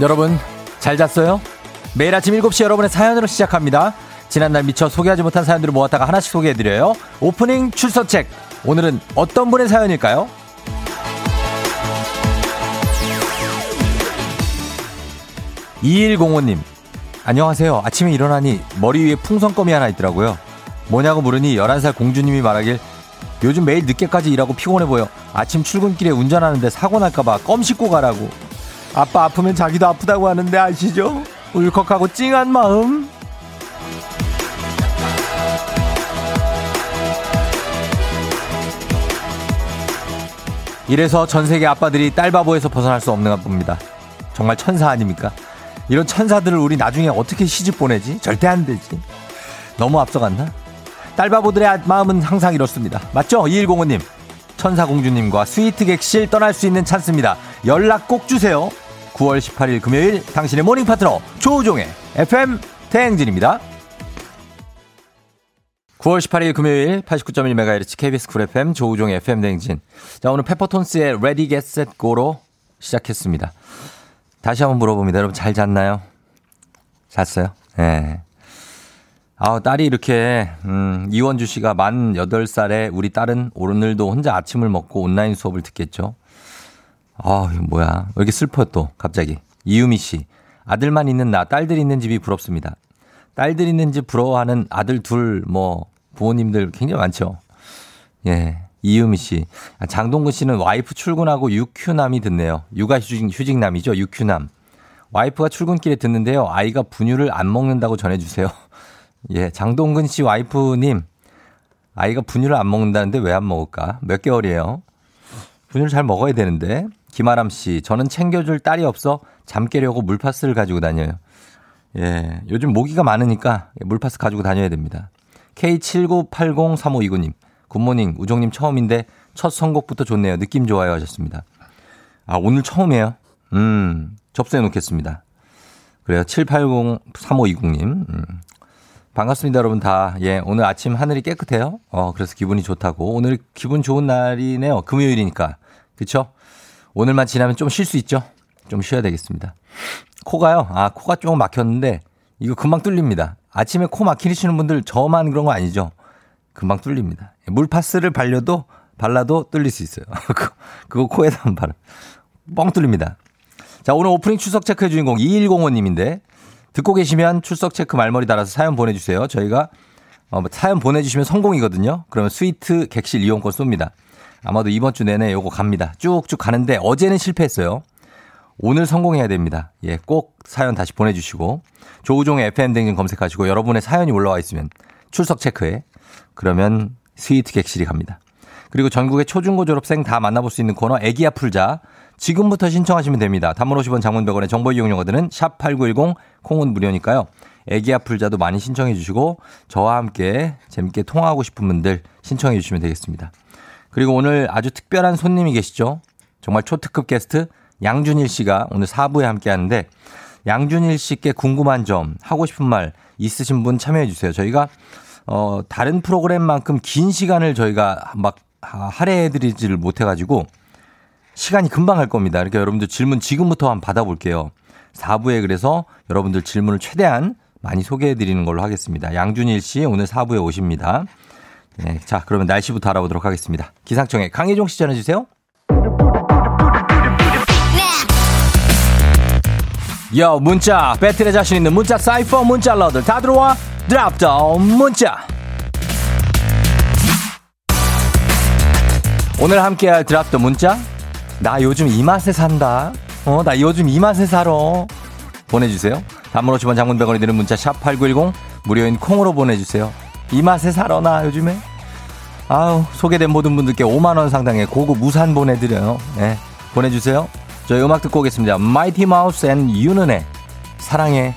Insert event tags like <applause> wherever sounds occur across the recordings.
여러분 잘 잤어요? 매일 아침 7시 여러분의 사연으로 시작합니다. 지난날 미처 소개하지 못한 사연들을 모았다가 하나씩 소개해드려요. 오프닝 출석책. 오늘은 어떤 분의 사연일까요? 2105님. 안녕하세요. 아침에 일어나니 머리 위에 풍선껌이 하나 있더라고요. 뭐냐고 물으니 11살 공주님이 말하길 요즘 매일 늦게까지 일하고 피곤해 보여. 아침 출근길에 운전하는데 사고 날까봐 껌 씻고 가라고. 아빠 아프면 자기도 아프다고 하는데 아시죠? 울컥하고 찡한 마음. 이래서 전 세계 아빠들이 딸바보에서 벗어날 수 없는 겁니다. 정말 천사 아닙니까? 이런 천사들을 우리 나중에 어떻게 시집 보내지? 절대 안 되지. 너무 앞서갔나? 딸바보들의 마음은 항상 이렇습니다. 맞죠? 2105님. 천사공주님과 스위트 객실 떠날 수 있는 찬스입니다. 연락 꼭 주세요. 9월 18일 금요일 당신의 morning 파트너 조우종의 FM 대행진입니다. 9월 18일 금요일 89.1MHz KBS 쿨 FM 조우종의 FM 대행진. 자, 오늘 페퍼톤스의 Ready Get Set Go로 시작했습니다. 다시 한번 물어봅니다. 여러분 잘 잤나요? 잤어요? 예. 네. 아, 딸이 이렇게, 음, 이원주 씨가 만 8살에 우리 딸은 오늘도 혼자 아침을 먹고 온라인 수업을 듣겠죠. 아, 이거 뭐야. 왜 이렇게 슬퍼 또, 갑자기. 이유미 씨. 아들만 있는 나, 딸들 있는 집이 부럽습니다. 딸들 있는 집 부러워하는 아들 둘, 뭐, 부모님들 굉장히 많죠. 예. 이유미 씨. 아, 장동근 씨는 와이프 출근하고 육휴남이 듣네요. 육아 휴직, 휴직남이죠. 육휴남. 와이프가 출근길에 듣는데요. 아이가 분유를 안 먹는다고 전해주세요. <laughs> 예, 장동근 씨 와이프님, 아이가 분유를 안 먹는다는데 왜 안 먹을까? 몇 개월이에요? 분유를 잘 먹어야 되는데. 김아람 씨, 저는 챙겨줄 딸이 없어 잠 깨려고 물파스를 가지고 다녀요. 예, 요즘 모기가 많으니까 물파스 가지고 다녀야 됩니다. K79803529님, 굿모닝, 우종님 처음인데 첫 선곡부터 좋네요. 느낌 좋아요 하셨습니다. 아, 오늘 처음이에요? 음, 접수해 놓겠습니다. 그래요. 7803520님. 음. 반갑습니다, 여러분 다. 예, 오늘 아침 하늘이 깨끗해요. 어, 그래서 기분이 좋다고. 오늘 기분 좋은 날이네요. 금요일이니까. 그쵸? 오늘만 지나면 좀 쉴 수 있죠? 좀 쉬어야 되겠습니다. 코가요. 아, 코가 조금 막혔는데 이거 금방 뚫립니다. 아침에 코 막히시는 분들 저만 그런 거 아니죠? 금방 뚫립니다. 물파스를 발려도 발라도 뚫릴 수 있어요. <laughs> 그거 코에다 한 바람. 뻥 뚫립니다. 자, 오늘 오프닝 추석 체크의 주인공 2105님인데 듣고 계시면 출석 체크 말머리 달아서 사연 보내주세요. 저희가 어, 사연 보내주시면 성공이거든요. 그러면 스위트 객실 이용권 쏩니다. 아마도 이번 주 내내 요거 갑니다. 쭉쭉 가는데 어제는 실패했어요. 오늘 성공해야 됩니다. 예, 꼭 사연 다시 보내주시고 조우종의 FM 댕진 검색하시고 여러분의 사연이 올라와 있으면 출석 체크에 그러면 스위트 객실이 갑니다. 그리고 전국의 초중고 졸업생 다 만나볼 수 있는 코너 애기야 풀자 지금부터 신청하시면 됩니다. 단문 50원 장문 100원의 정보 이용료들은 샵8910 콩은 무료니까요. 애기 아플자도 많이 신청해 주시고 저와 함께 재밌게 통화하고 싶은 분들 신청해 주시면 되겠습니다. 그리고 오늘 아주 특별한 손님이 계시죠. 정말 초특급 게스트 양준일 씨가 오늘 4부에 함께 하는데 양준일 씨께 궁금한 점, 하고 싶은 말 있으신 분 참여해 주세요. 저희가 어 다른 프로그램만큼 긴 시간을 저희가 막 할애해 드리지를 못해 가지고 시간이 금방 할 겁니다. 그러니까 여러분들 질문 지금부터 한번 받아볼게요. 4부에 그래서 여러분들 질문을 최대한 많이 소개해 드리는 걸로 하겠습니다. 양준일 씨 오늘 4부에 오십니다. 네, 자, 그러면 날씨부터 알아보도록 하겠습니다. 기상청에 강혜종 씨 전해주세요. 여 문자 배틀에 자신 있는 문자 사이퍼 문자 러들 다 들어와 드랍다운 문자 오늘 함께할 드랍더 문자 나 요즘 이 맛에 산다. 어, 나 요즘 이 맛에 살아. 보내주세요. 단문 50원 장문 100원이 드는 문자 샵 8910 무료인 콩으로 보내주세요. 이 맛에 살아 나 요즘에. 아우 소개된 모든 분들께 5만원 상당의 고급 우산 보내드려요. 네, 보내주세요. 저희 음악 듣고 오겠습니다. 마이티 마우스 앤 유는의 사랑해.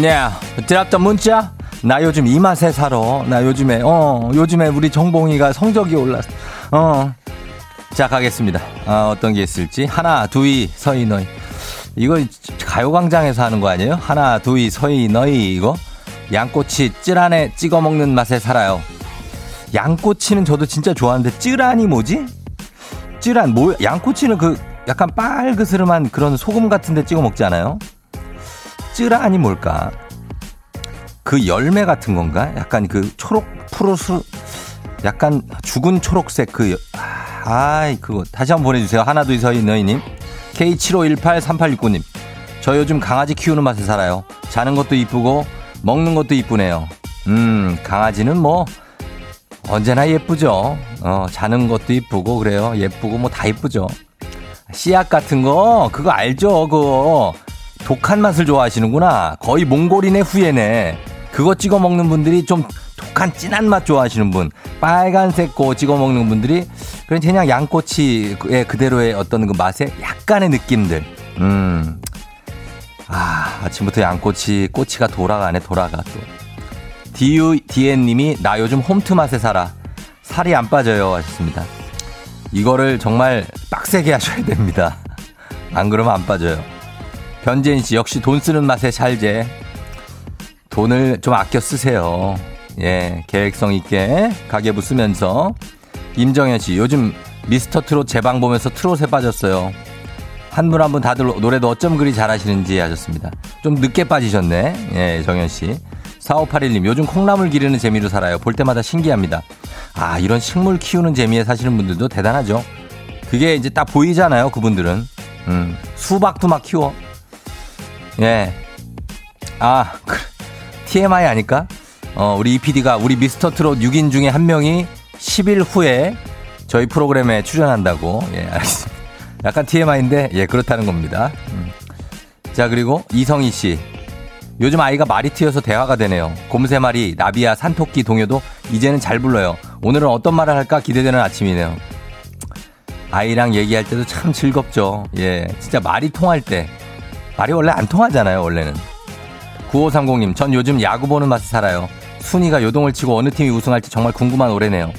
네, 드랍던 문자 나 요즘 이 맛에 살아. 나 요즘에, 어, 요즘에 우리 정봉이가 성적이 올랐어. 어. 자, 가겠습니다. 아, 어떤 게 있을지. 하나, 두이, 너희. 이거 가요광장에서 하는 거 아니에요? 하나, 두이, 서이, 너희, 이거? 양꼬치 찔 안에 찍어 먹는 맛에 살아요. 양꼬치는 저도 진짜 좋아하는데 쯔란이 뭐지? 쯔란 뭐 양꼬치는 그 약간 빨그스름한 그런 소금 같은 데 찍어 먹지 않아요? 쯔란이 뭘까? 그 열매 같은 건가? 약간 그 초록 푸르스 약간 죽은 초록색 그 아이 그거 다시 한번 보내주세요. 하나 둘셋 너희님 K75183869님 저 요즘 강아지 키우는 맛에 살아요. 자는 것도 이쁘고 먹는 것도 이쁘네요. 음 강아지는 뭐 언제나 예쁘죠. 어 자는 것도 이쁘고 그래요. 예쁘고 뭐 다 이쁘죠. 씨앗 같은 거 그거 알죠? 그거 독한 맛을 좋아하시는구나. 거의 몽골인의 후예네. 그거 찍어 먹는 분들이 좀 독한 진한 맛 좋아하시는 분, 빨간색 거 찍어 먹는 분들이 그냥 그냥 양꼬치의 그대로의 어떤 그 맛에 약간의 느낌들. 음. 아, 아침부터 양꼬치, 꼬치가 돌아가네, 돌아가 또. 디유, 디엔 님이 나 요즘 홈트 맛에 살아. 살이 안 빠져요. 하셨습니다. 이거를 정말 빡세게 하셔야 됩니다. 안 그러면 안 빠져요. 변재인 씨 역시 돈 쓰는 맛에 살제. 돈을 좀 아껴 쓰세요. 예, 계획성 있게 가계부 쓰면서. 임정현 씨, 요즘 미스터 트롯 재방 보면서 트롯에 빠졌어요. 한 분 한 분 다들 노래도 어쩜 그리 잘하시는지 하셨습니다. 좀 늦게 빠지셨네. 예, 정현 씨. 4581님, 요즘 콩나물 기르는 재미로 살아요. 볼 때마다 신기합니다. 아, 이런 식물 키우는 재미에 사시는 분들도 대단하죠. 그게 이제 딱 보이잖아요, 그분들은. 음, 수박도 막 키워. 예. 아, <laughs> TMI 아닐까? 어, 우리 EPD가 우리 미스터 트롯 6인 중에 한 명이 10일 후에 저희 프로그램에 출연한다고. 예, 알겠습니다. 약간 TMI인데, 예, 그렇다는 겁니다. 음. 자, 그리고 이성희 씨. 요즘 아이가 말이 트여서 대화가 되네요. 곰새말이, 나비야, 산토끼, 동요도 이제는 잘 불러요. 오늘은 어떤 말을 할까 기대되는 아침이네요. 아이랑 얘기할 때도 참 즐겁죠. 예, 진짜 말이 통할 때. 말이 원래 안 통하잖아요, 원래는. 9530님, 전 요즘 야구 보는 맛에 살아요. 순위가 요동을 치고 어느 팀이 우승할지 정말 궁금한 올해네요.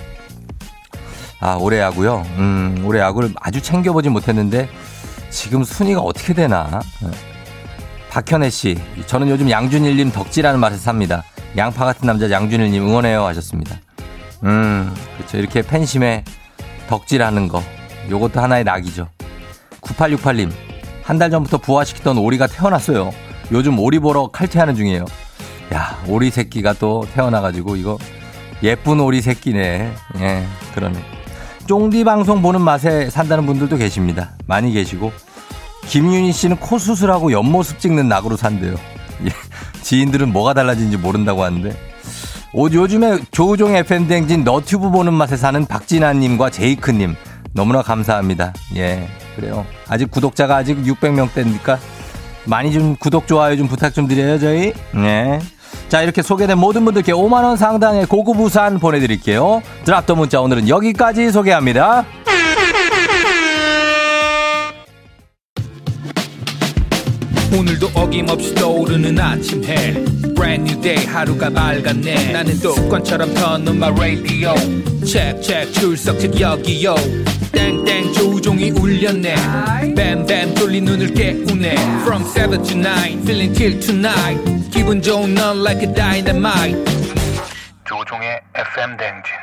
아, 올해 야구요? 음, 올해 야구를 아주 챙겨보진 못했는데, 지금 순위가 어떻게 되나? 박현애 씨, 저는 요즘 양준일님 덕질하는 맛에 삽니다. 양파 같은 남자 양준일님 응원해요 하셨습니다. 음, 그렇죠. 이렇게 팬심에 덕질하는 거. 요것도 하나의 낙이죠. 9868님, 한 달 전부터 부화시키던 오리가 태어났어요. 요즘 오리 보러 칼퇴하는 중이에요. 야, 오리 새끼가 또 태어나가지고 이거 예쁜 오리 새끼네. 예, 그러네. 쫑디 방송 보는 맛에 산다는 분들도 계십니다. 많이 계시고. 김윤희 씨는 코 수술하고 옆모습 찍는 낙으로 산대요. <laughs> 예, 지인들은 뭐가 달라진지 모른다고 하는데. 요즘에 조우종 FM 댕진 너튜브 보는 맛에 사는 박진아님과 제이크님. 너무나 감사합니다. 예, 그래요. 아직 구독자가 아직 600명대니까 많이 좀 구독, 좋아요 좀 부탁 좀 드려요, 저희. 네. 자, 이렇게 소개된 모든 분들께 5만원 상당의 고급 우산 보내드릴게요. 드랍더 문자 오늘은 여기까지 소개합니다. 오늘도 어김없이 떠오르는 아침 해 Brand new day 하루가 밝았네 나는 습관처럼 터는 마 radio check check 출석책 여기요 땡땡 조종 이 울렸네 뱀뱀 돌린 눈을 깨우네 From 7 to 9 feeling till tonight 기분 좋은 넌 like a dynamite 조종의 FM 댕진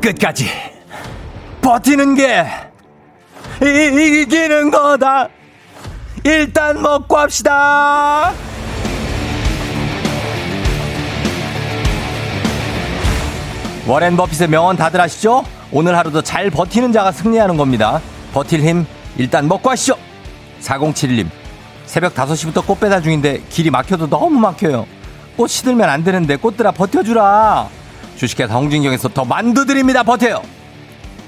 끝까지 버티는 게 이, 이기는 거다. 일단 먹고 합시다. 워렌 버핏의 명언 다들 아시죠? 오늘 하루도 잘 버티는 자가 승리하는 겁니다. 버틸 힘 일단 먹고 하시죠. 4071님 새벽 5시부터 꽃 배달 중인데 길이 막혀도 너무 막혀요. 꽃 시들면 안 되는데 꽃들아 버텨주라. 주식회사 홍진경에서 더 만두 드립니다. 버텨요.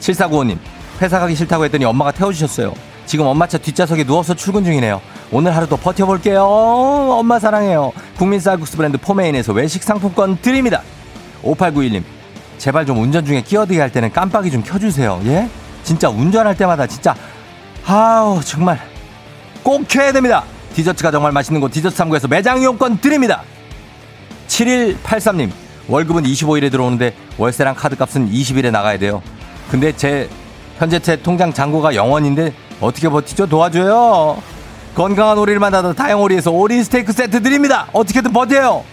7495님 회사 가기 싫다고 했더니 엄마가 태워주셨어요. 지금 엄마 차 뒷좌석에 누워서 출근 중이네요. 오늘 하루도 버텨볼게요. 엄마 사랑해요. 국민 쌀국수 브랜드 포메인에서 외식 상품권 드립니다. 5891님 제발 좀 운전 중에 끼어들게 할 때는 깜빡이 좀 켜주세요. 예? 진짜 운전할 때마다 진짜 아우 정말 꼭 켜야 됩니다. 디저트가 정말 맛있는 곳 디저트 3구에서 매장 이용권 드립니다. 7183님 월급은 25일에 들어오는데 월세랑 카드값은 20일에 나가야 돼요. 근데 제 현재 제 통장 잔고가 0원인데 어떻게 버티죠? 도와줘요. 건강한 오리를 만나다 다양오리에서 오리 스테이크 세트 드립니다. 어떻게든 버텨요.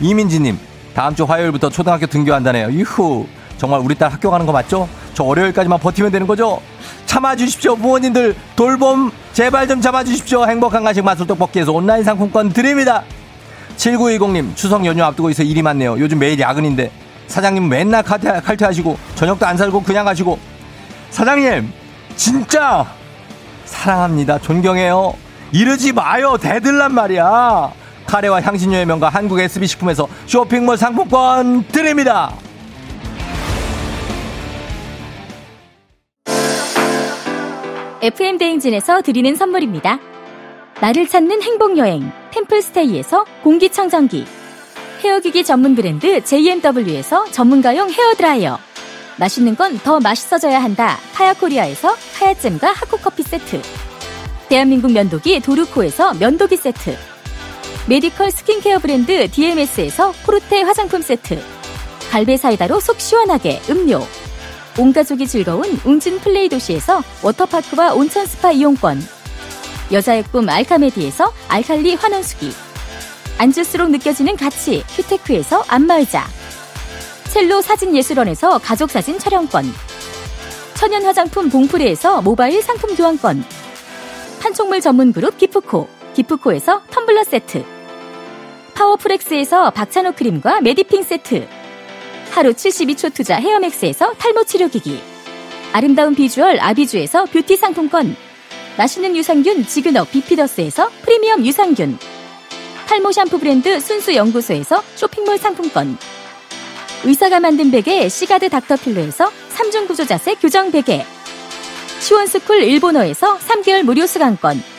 이민지님 다음 주 화요일부터 초등학교 등교한다네요. 이후. 정말 우리 딸 학교 가는 거 맞죠? 저 월요일까지만 버티면 되는 거죠? 참아주십시오. 부모님들 돌봄 제발 좀 잡아주십시오. 행복한 간식 마술 떡볶이에서 온라인 상품권 드립니다. 7920님 추석 연휴 앞두고 있어 일이 많네요. 요즘 매일 야근인데 사장님 맨날 칼퇴, 칼퇴하시고 저녁도 안 살고 그냥 가시고 사장님 진짜 사랑합니다. 존경해요. 이러지 마요. 대들란 말이야. 카레와 향신료의 명가 한국 SB식품에서 쇼핑몰 상품권 드립니다. FM 대행진에서 드리는 선물입니다. 나를 찾는 행복 여행 템플스테이에서 공기청정기 헤어기기 전문 브랜드 JMW에서 전문가용 헤어드라이어 맛있는 건 더 맛있어져야 한다 카야코리아에서 카야잼과 하코커피 세트 대한민국 면도기 도르코에서 면도기 세트 medical skincare 브랜드 DMS에서 코르테 화장품 세트. 갈배 사이다로 속 시원하게 음료. 온 가족이 즐거운 웅진 플레이 도시에서 워터파크와 온천 스파 이용권. 여자의 꿈 알카메디에서 알칼리 환원수기. 앉을수록 느껴지는 가치 휴테크에서 안마의자. 첼로 사진예술원에서 가족사진 촬영권. 천연 화장품 봉프레에서 모바일 상품 교환권. 판촉물 전문 그룹 기프코. 기프코에서 텀블러 세트 파워플렉스에서 박찬호 크림과 메디핑 세트. 하루 72초 투자 헤어맥스에서 탈모 치료기기. 아름다운 비주얼 아비주에서 뷰티 상품권. 맛있는 유산균 지근억 비피더스에서 프리미엄 유산균. 탈모 샴푸 브랜드 순수 연구소에서 쇼핑몰 상품권. 의사가 만든 베개 시가드 닥터필로에서 3중 구조 자세 교정 베개. 시원스쿨 일본어에서 3개월 무료 수강권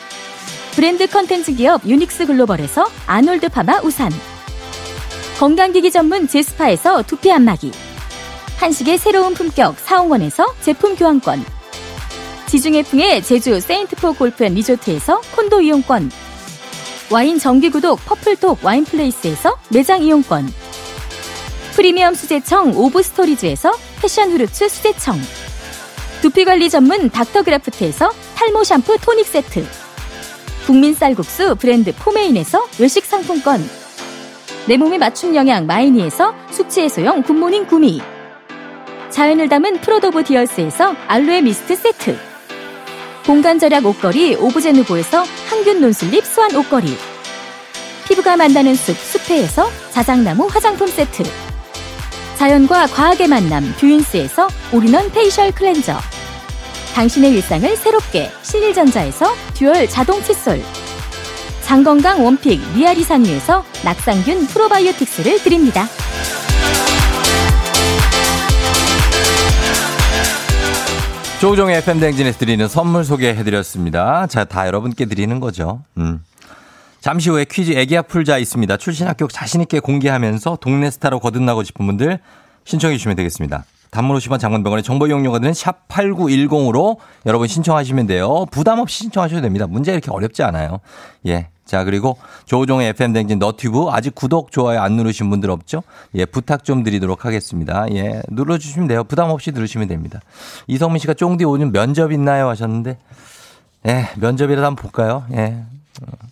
브랜드 컨텐츠 기업 유닉스 글로벌에서 아놀드 파마 우산. 건강기기 전문 제스파에서 두피 안마기. 한식의 새로운 품격 사홍원에서 제품 교환권. 지중해풍의 제주 세인트포 골프 앤 리조트에서 콘도 이용권. 와인 정기구독 퍼플톡 와인플레이스에서 매장 이용권. 프리미엄 수제청 오브스토리즈에서 passion fruits 수제청. 두피관리 전문 닥터그라프트에서 탈모 샴푸 토닉 세트 국민 쌀국수 브랜드 포메인에서 외식 상품권. 내 몸에 맞춤 영양 마이니에서 숙취 해소용 굿모닝 구미. 자연을 담은 프로도브 디얼스에서 알로에 미스트 세트. 공간 절약 옷걸이 오브제누보에서 항균 non-slip 수완 옷걸이. 피부가 만나는 숲 숲회에서 자작나무 화장품 세트. 자연과 과학의 만남 뷰인스에서 all-in-one facial cleanser 당신의 일상을 새롭게 신일전자에서 dual 자동 칫솔 장건강 one pick 미야리산유에서 낙산균 프로바이오틱스를 드립니다. 조우종의 FM 대행진에서 드리는 선물 소개해드렸습니다. 자, 다 여러분께 드리는 거죠. 음. 잠시 후에 퀴즈 애기야 풀자 있습니다. 출신 학교 자신있게 공개하면서 동네 스타로 거듭나고 싶은 분들 신청해 주시면 되겠습니다. 단문 50원 장문병원의 정보 이용료가 드는 샵 8910으로 여러분 신청하시면 돼요. 부담 없이 신청하셔도 됩니다. 문제 이렇게 어렵지 않아요. 예. 자, 그리고 조우종의 FM댕진 너튜브 아직 구독, 좋아요 안 누르신 분들 없죠? 예, 부탁 좀 드리도록 하겠습니다. 예, 눌러주시면 돼요. 부담 없이 들으시면 됩니다. 이성민 씨가 쫑디 오늘 면접 있나요? 하셨는데, 예, 면접이라도 한번 볼까요? 예.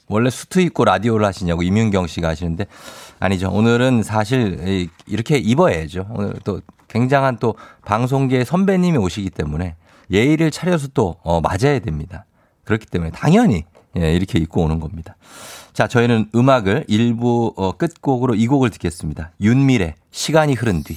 원래 수트 입고 라디오를 하시냐고 이윤경 씨가 하시는데, 아니죠. 오늘은 사실 이렇게 입어야죠. 오늘 또 굉장한 또 방송계 선배님이 오시기 때문에 예의를 차려서 또, 어, 맞아야 됩니다. 그렇기 때문에 당연히 예, 이렇게 입고 오는 겁니다. 자, 저희는 음악을 일부 어, 끝곡으로 이 곡을 듣겠습니다. 윤미래, 시간이 흐른 뒤.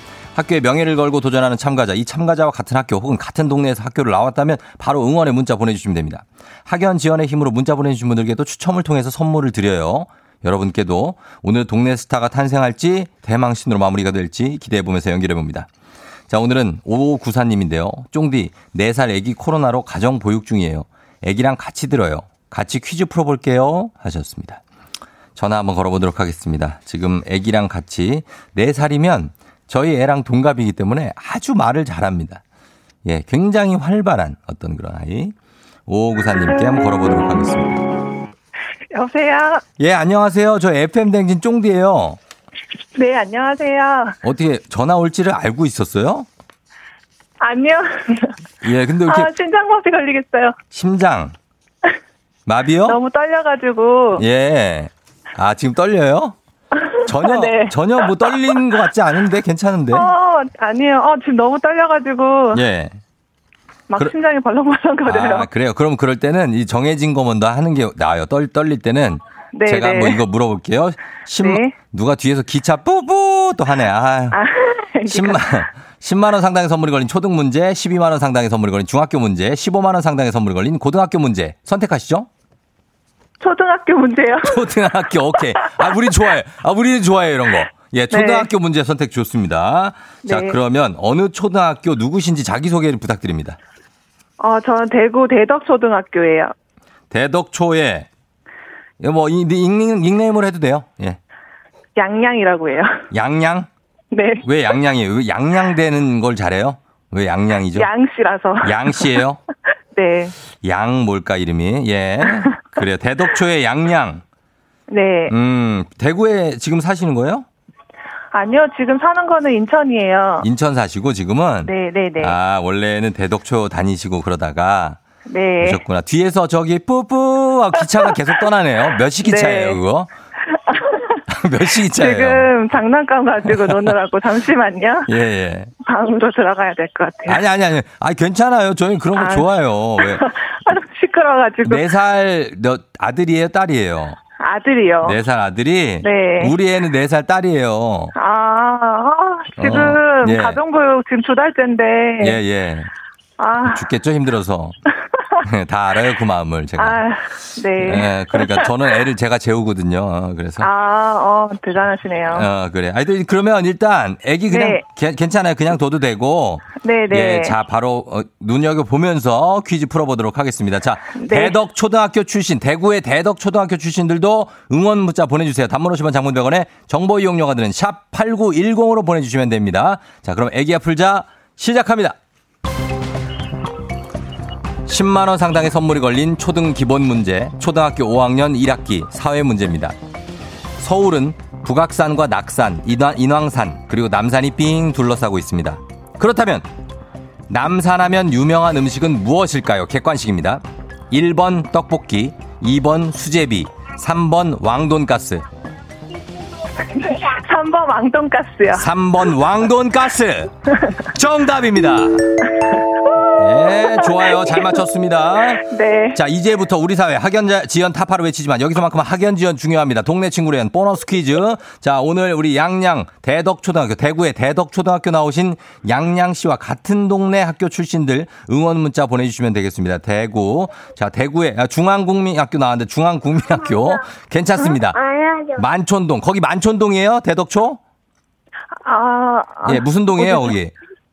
학교의 명예를 걸고 도전하는 참가자, 이 참가자와 같은 학교 혹은 같은 동네에서 학교를 나왔다면 바로 응원의 문자 보내주시면 됩니다. 학연 지원의 힘으로 문자 보내주신 분들께도 추첨을 통해서 선물을 드려요. 여러분께도 오늘 동네 스타가 탄생할지 대망신으로 마무리가 될지 기대해보면서 연결해봅니다. 자, 오늘은 5594님인데요. 쫑디, 4살 애기 코로나로 가정 보육 중이에요. 애기랑 같이 들어요. 같이 퀴즈 풀어볼게요. 하셨습니다. 전화 한번 걸어보도록 하겠습니다. 지금 애기랑 같이 4살이면 저희 애랑 동갑이기 때문에 아주 말을 잘합니다. 예, 굉장히 활발한 어떤 그런 아이. 5594님께 한번 걸어보도록 하겠습니다. 여보세요. 예, 안녕하세요. 저 FM댕진 쫑디예요 네, 안녕하세요. 어떻게 전화 올지를 알고 있었어요? 아니요. 예, 근데 이렇게 아, 심장마비 걸리겠어요. 심장 마비요? <laughs> 너무 떨려가지고. 예. 아, 지금 떨려요? 전혀 <laughs> 네. 전혀 뭐 떨리는 것 같지 않은데 괜찮은데. 어, 아니에요. 어, 지금 너무 떨려가지고. 예. 막 그러- 심장이 벌렁벌렁 거려요. 아, 그래요. 그럼 그럴 때는 이 정해진 것만 더 하는 게 나아요. 떨 떨릴 때는 네, 제가 네. 뭐 이거 물어볼게요. 10, 네. 누가 뒤에서 기차 뿌뿌 또 하네. 아. 아, 10만 10만 원 상당의 선물이 걸린 초등 문제, 12만 원 상당의 선물이 걸린 중학교 문제, 15만 원 상당의 선물이 걸린 고등학교 문제 선택하시죠? 초등학교 문제요. <laughs> 초등학교 오케이. 아 우리 좋아해. 아 우리 좋아해 이런 거. 예, 초등학교 문제 선택 좋습니다. 자, 네. 그러면 어느 초등학교 누구신지 자기 소개를 부탁드립니다. 어, 저는 대구 대덕초등학교예요. 대덕초에 예, 뭐 이- 닉네임, 닉네임으로 해도 돼요. 예. 양양이라고 해요. <laughs> 양양? 네. 왜 양양이에요? 왜 양양 되는 걸 잘해요? 왜 양양이죠? 양씨라서. 양씨예요? <laughs> 네. 양 뭘까 이름이? 예. 그래요. 대덕초의 양양. 네. 음, 대구에 지금 사시는 거예요? 아니요, 지금 사는 거는 인천이에요. 인천 사시고 지금은 네, 네, 네. 아, 원래는 대덕초 다니시고 그러다가 네. 오셨구나. 뒤에서 저기 뿌뿌 기차가 계속 떠나네요. 몇 시 기차예요, 네. 그거? <laughs> 몇시 기차예요? 지금 장난감 가지고 노느라고 <laughs> 잠시만요. 예, 예. 방으로 들어가야 될 것 같아요. 아니, 아니, 아니. 아, 괜찮아요. 저희 그런 거 아. 좋아요. 왜? <laughs> 시끄러워가지고. 네 살, 너, 아들이에요, 딸이에요? 아들이요. 네살 아들이? 네. 우리 애는 네살 딸이에요. 아, 아, 지금 어, 예. 가정교육 지금 두 달째인데. 예, 예. 아, 죽겠죠, 힘들어서. 다 알아요, 그 마음을 제가. 아, 네. 예, 그러니까 저는 애를 제가 재우거든요. 어, 그래서. 아, 어, 대단하시네요. 어, 그래. 아니, 그러면 일단 애기 그냥 네. 개- 괜찮아요. 그냥 둬도 되고. 네, 네. 예, 자, 바로 어, 눈여겨 보면서 퀴즈 풀어보도록 하겠습니다. 자, 네. 대덕 초등학교 출신, 대구의 대덕 초등학교 출신들도 응원 문자 보내주세요. 단문 50원 장문 100원에 정보 이용료가 드는 샵 8910으로 보내주시면 됩니다. 자, 그럼 애기야 풀자 시작합니다. 10만원 상당의 선물이 걸린 초등 기본 문제, 초등학교 5학년 1학기 사회 문제입니다. 서울은 북악산과 낙산, 인왕, 인왕산, 그리고 남산이 삥 둘러싸고 있습니다. 그렇다면 남산하면 유명한 음식은 무엇일까요? 객관식입니다. 1번 떡볶이, 2번 수제비, 3번 왕돈가스, 3번 왕돈가스요. 3번 왕돈가스. 정답입니다. 네, 좋아요. 잘 맞췄습니다. 네. 자, 이제부터 우리 사회 학연 지연 타파를 외치지만 여기서만큼 학연 지연 중요합니다. 동네 위한 보너스 퀴즈. 자, 오늘 우리 양양 대덕초등학교 대구의 대덕초등학교 나오신 양양 씨와 같은 동네 학교 출신들 응원 문자 보내주시면 되겠습니다. 대구. 자, 대구의 아, 중앙국민학교 나왔는데 중앙국민학교 괜찮습니다. 만촌동 거기 만촌동이에요? 대덕 초? 아, 아, 예, 무슨 동이에요 거기?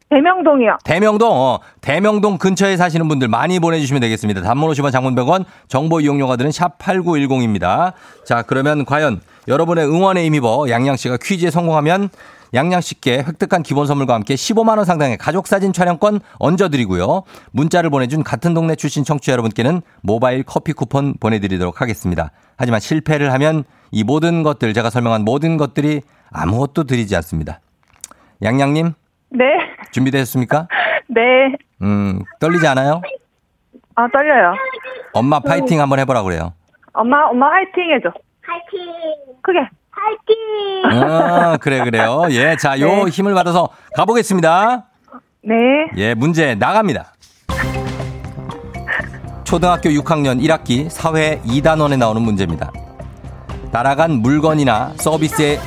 대명동이요. 대명동, 어, 대명동 근처에 사시는 분들 많이 보내주시면 되겠습니다. 단문 50원 장문 100원, 정보 이용료가 드는 샵 8910입니다. 자, 그러면 과연 여러분의 응원에 힘입어 양양씨가 퀴즈에 성공하면 양양씨께 획득한 기본 선물과 함께 15만원 상당의 가족사진 촬영권 얹어드리고요. 문자를 보내준 같은 동네 출신 청취자 여러분께는 모바일 커피 쿠폰 보내드리도록 하겠습니다. 하지만 실패를 하면 이 모든 것들, 제가 설명한 모든 것들이 아무것도 드리지 않습니다. 양양님, 네. 준비되셨습니까? <laughs> 네. 음, 떨리지 않아요? 아, 떨려요. 엄마 파이팅 한번 해보라 그래요. 엄마, 엄마 화이팅 해줘. 파이팅! 크게. 파이팅! 아, 그래, 그래요. 예, 자, 요 네. 힘을 받아서 가보겠습니다. 네. 예, 문제 나갑니다. 초등학교 6학년 1학기 사회 2단원에 나오는 문제입니다. 날아간 물건이나 서비스의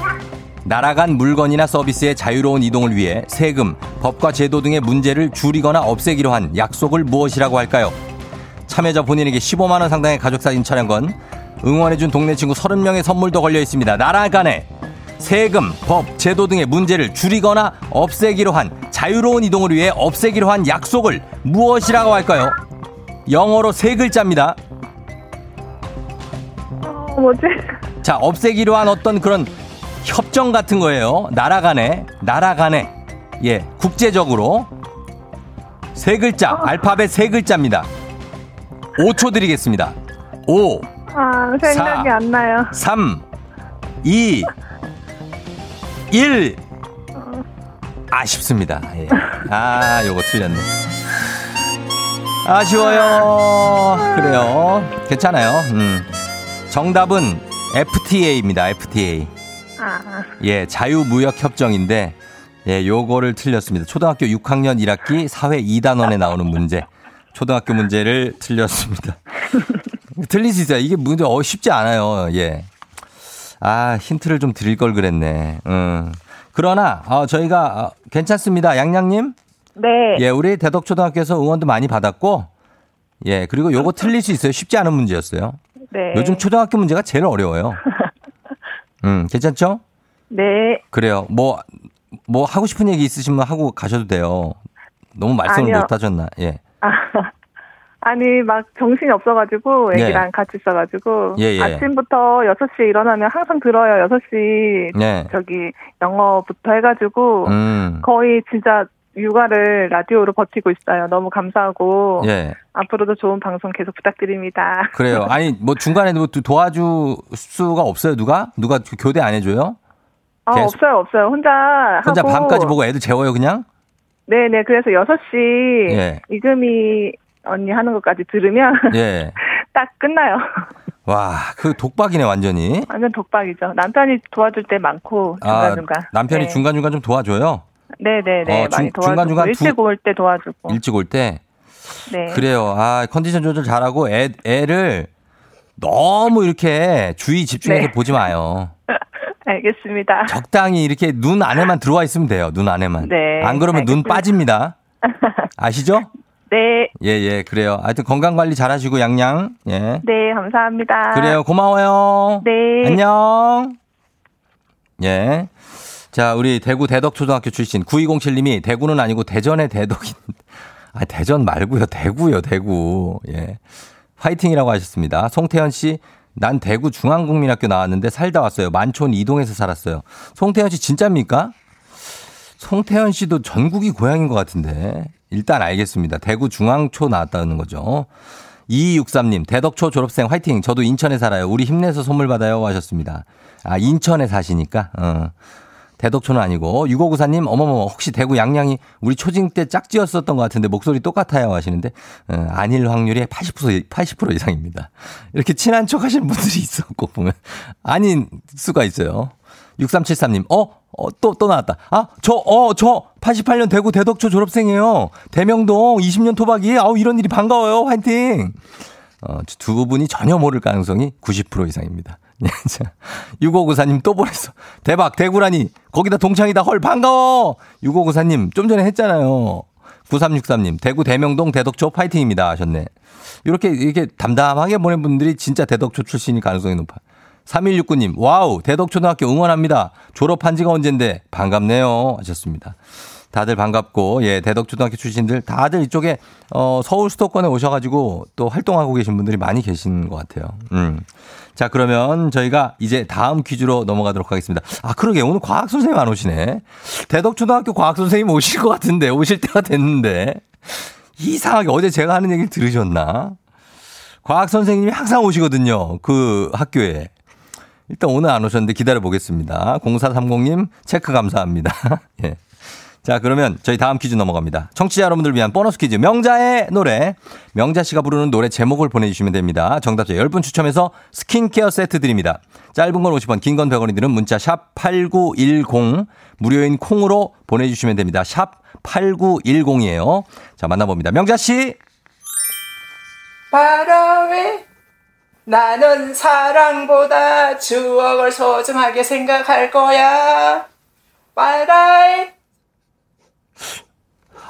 날아간 물건이나 서비스의 자유로운 이동을 위해 세금, 법과 제도 등의 문제를 줄이거나 없애기로 한 약속을 무엇이라고 할까요? 참여자 본인에게 15만원 상당의 가족사진 촬영권, 응원해준 동네 친구 30명의 선물도 걸려 있습니다. 날아간에 세금, 법, 제도 등의 문제를 줄이거나 없애기로 한 자유로운 이동을 위해 없애기로 한 약속을 무엇이라고 할까요? 영어로 세 글자입니다. 어, 뭐지? 자, 없애기로 한 어떤 그런 협정 같은 거예요. 나라 간에, 나라 간에. 예, 국제적으로. 세 글자, 알파벳 세 글자입니다. 5초 드리겠습니다. 5, 아, 생각이 사. 안 나요. 3, 2, 1. 아쉽습니다. 예. 아, 요거 틀렸네. 아쉬워요. 그래요. 괜찮아요. 음. 정답은 FTA입니다. FTA. 아, 예, 자유무역협정인데, 예, 요거를 틀렸습니다. 초등학교 6학년 1학기 사회 2단원에 나오는 문제. 초등학교 문제를 틀렸습니다. <laughs> 틀릴 수 있어요. 이게 문제 어, 쉽지 않아요. 예. 아, 힌트를 좀 드릴 걸 그랬네. 음. 그러나, 어, 저희가, 어, 괜찮습니다. 양양님? 네. 예, 우리 대덕초등학교에서 응원도 많이 받았고, 예, 그리고 요거 틀릴 수 있어요. 쉽지 않은 문제였어요. 네. 요즘 초등학교 문제가 제일 어려워요. <laughs> 음, 괜찮죠? 네. 그래요. 뭐, 뭐 하고 싶은 얘기 있으시면 하고 가셔도 돼요. 너무 말씀을 아니요. 못 하셨나? 예. 아, <laughs> 아니, 막 정신이 없어가지고, 네. 애기랑 같이 있어가지고. 예, 예. 아침부터 6시에 일어나면 항상 들어요. 6시. 네. 저기, 영어부터 해가지고. 음. 거의 진짜 육아를 라디오로 버티고 있어요. 너무 감사하고. 예. 앞으로도 좋은 방송 계속 부탁드립니다. <laughs> 그래요. 아니, 뭐 중간에 뭐 도- 도와줄 수가 없어요, 누가? 누가 교대 안 해줘요? 아, 계속- 없어요, 없어요. 혼자. 혼자 하고. 밤까지 보고 애들 재워요, 그냥? 네 네. 그래서 6시. 예. 이금희 언니 하는 것까지 들으면 <laughs> 예. 딱 끝나요. 와, 그 독박이네, 완전히. 완전 독박이죠. 남편이 도와줄 때 많고 중간중간. 아, 남편이 네. 중간중간 좀 도와줘요? 네네네. 어, 중- 많이 도와주고 중간중간 일찍 두- 올때 도와주고. 일찍 올 때. 네. 그래요. 아, 컨디션 조절 잘하고 애, 애를 너무 이렇게 주의 집중해서 네. 보지 마요. <laughs> 알겠습니다. 적당히 이렇게 눈 안에만 들어와 있으면 돼요. 눈 안에만. 네, 안 그러면 눈 알겠습니다. 빠집니다. <laughs> 아시죠? 네. 예, 예, 그래요. 하여튼 건강 관리 잘 하시고 양양. 예. 네, 감사합니다. 그래요. 고마워요. 네. 안녕. 예. 자, 우리 대구 대덕초등학교 출신 9207님이 대구는 아니고 대전의 대덕인. <laughs> 아, 대전 말고요. 대구요, 대구. 예. 화이팅이라고 하셨습니다. 송태현 씨, 난 대구 중앙국민학교 나왔는데 살다 왔어요. 만촌 이동에서 살았어요. 송태현 씨 진짜입니까? 송태현 씨도 전국이 고향인 것 같은데. 일단 알겠습니다. 대구 중앙초 나왔다는 거죠. 2263님, 대덕초 졸업생 화이팅. 저도 인천에 살아요. 우리 힘내서 선물 받아요. 하셨습니다. 아, 인천에 사시니까. 어. 대덕초는 아니고. 6594님, 어머머머, 혹시 대구 양양이 우리 초딩 때 짝지였었던 것 같은데 목소리 똑같아요. 하시는데, 어, 아닐 확률이 80%, 80% 이상입니다. 이렇게 친한 척 하시는 분들이. <laughs> 꼭 보면. 아닌 수가 있어요. 6373님, 어? 어, 또, 또 나왔다. 아, 저, 어, 저, 88년 대구 대덕초 졸업생이에요. 대명동 20년 토박이. 아우, 이런 일이 반가워요. 화이팅! 어, 두 분이 전혀 모를 가능성이 90% 이상입니다. 네, <laughs> 자, 6594님 또 보냈어. 대박, 대구라니. 거기다 동창이다. 헐, 반가워! 6594님, 좀 전에 했잖아요. 9363님, 대구 대명동 대덕초 파이팅입니다. 하셨네. 이렇게, 이렇게 담담하게 보낸 분들이 진짜 대덕초 출신일 가능성이 높아. 3169님, 와우, 대덕초등학교 응원합니다. 졸업한 지가 언젠데 반갑네요. 하셨습니다. 다들 반갑고, 예, 대덕초등학교 출신들 다들 이쪽에, 어, 서울 수도권에 오셔가지고 또 활동하고 계신 분들이 많이 계신 것 같아요. 음. 자, 그러면 저희가 이제 다음 퀴즈로 넘어가도록 하겠습니다. 아, 그러게. 오늘 과학 선생님 안 오시네. 대덕초등학교 과학 선생님 오실 것 같은데, 오실 때가 됐는데. 이상하게 어제 제가 하는 얘기를 들으셨나? 과학 선생님이 항상 오시거든요. 그 학교에. 일단 오늘 안 오셨는데 기다려 보겠습니다. 0430님 체크 감사합니다. <laughs> 예. 자, 그러면 저희 다음 퀴즈 넘어갑니다. 청취자 여러분들 위한 보너스 퀴즈. 명자의 노래. 명자 씨가 부르는 노래 제목을 보내주시면 됩니다. 정답자 10분 추첨해서 스킨케어 세트 드립니다. 짧은 건 50원, 긴 건 100원이 드는 문자 샵 8910. 무료인 콩으로 보내주시면 됩니다. 샵 8910이에요. 자, 만나봅니다. 명자 씨. 바람에 나는 사랑보다 추억을 소중하게 생각할 거야. 바라에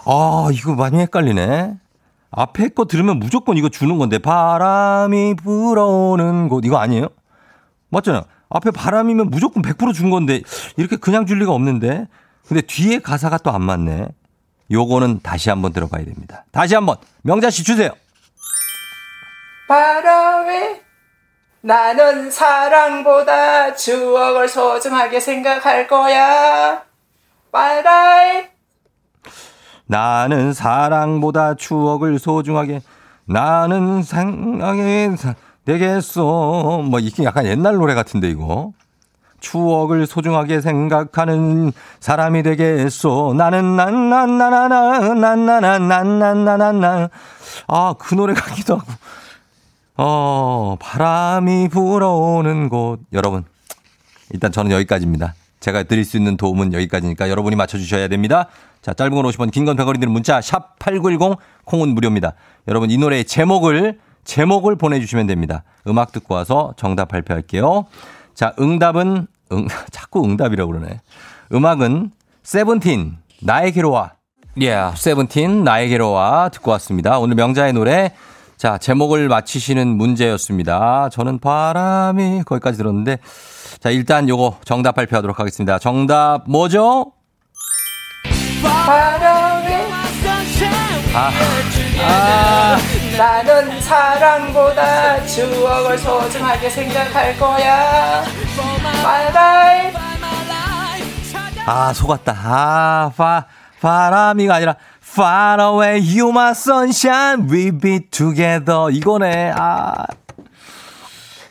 아, 이거 많이 헷갈리네. 앞에 거 들으면 무조건 이거 주는 건데, 바람이 불어오는 곳, 이거 아니에요? 맞잖아요. 앞에 바람이면 무조건 100%준 건데, 이렇게 그냥 줄 리가 없는데. 근데 뒤에 가사가 또 안 맞네. 요거는 다시 한번 들어봐야 됩니다. 다시 한번, 명자 씨 주세요. 바람에 나는 사랑보다 추억을 소중하게 생각할 거야. 바라에 나는 사랑보다 추억을 소중하게, 나는 생각에 되겠어. 뭐, 이게 약간 옛날 노래 같은데, 이거. 추억을 소중하게 생각하는 사람이 되겠소. 나는 난난나나나 난나나난난나나나 아, 그 노래 같기도 하고. 어, 바람이 불어오는 곳. 여러분, 일단 저는 여기까지입니다. 제가 드릴 수 있는 도움은 여기까지니까 여러분이 맞춰주셔야 됩니다. 자, 짧은 건 50원, 긴 건 100원이 드는 문자, 샵 8910, 콩은 무료입니다. 여러분, 이 노래의 제목을, 제목을 보내주시면 됩니다. 음악 듣고 와서 정답 발표할게요. 자, 응답은, 응, <laughs> 자꾸 응답이라고 그러네. 음악은 세븐틴, 나에게로 와. 예, yeah, 세븐틴, 나에게로 와. 듣고 왔습니다. 오늘 명자의 노래, 자, 제목을 맞히시는 문제였습니다. 저는 바람이 거기까지 들었는데, 자, 일단 요거 정답 발표하도록 하겠습니다. 정답 뭐죠? 바람에 아, 아, 나는 사랑보다 추억을 소중하게 생각할 거야. 바라에 아, 속았다. 아, 바, 바람이가 아니라, far away, you my sunshine, we be together. 이거네. 아.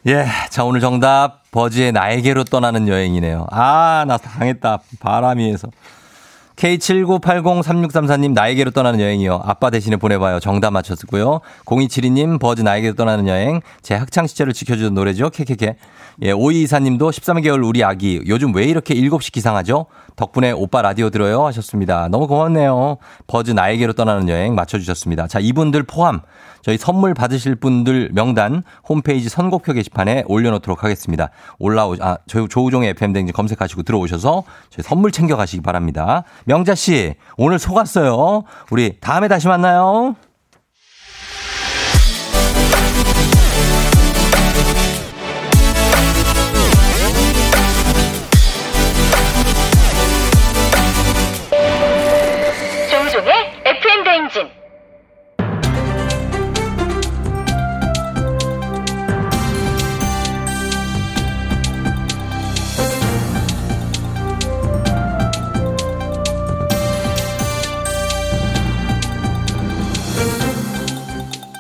예. 자, 오늘 정답, 버즈의 나에게로 떠나는 여행이네요. 아, 나 당했다. 바람이에서. K79803634님 나에게로 떠나는 여행이요. 아빠 대신에 보내봐요. 정답 맞췄고요. 0272님 버즈 나에게로 떠나는 여행. 제 학창시절을 지켜주던 노래죠. 케케케. 예, 5224님도 13개월 우리 아기. 요즘 왜 이렇게 7시 기상하죠? 덕분에 오빠 라디오 들어요 하셨습니다. 너무 고맙네요. 버즈 나에게로 떠나는 여행 맞춰주셨습니다. 자, 이분들 포함 저희 선물 받으실 분들 명단 홈페이지 선곡표 게시판에 올려놓도록 하겠습니다. 올라오, 아, 저희 조우종의 FM댕진 검색하시고 들어오셔서 저희 선물 챙겨가시기 바랍니다. 명자씨, 오늘 속았어요. 우리 다음에 다시 만나요.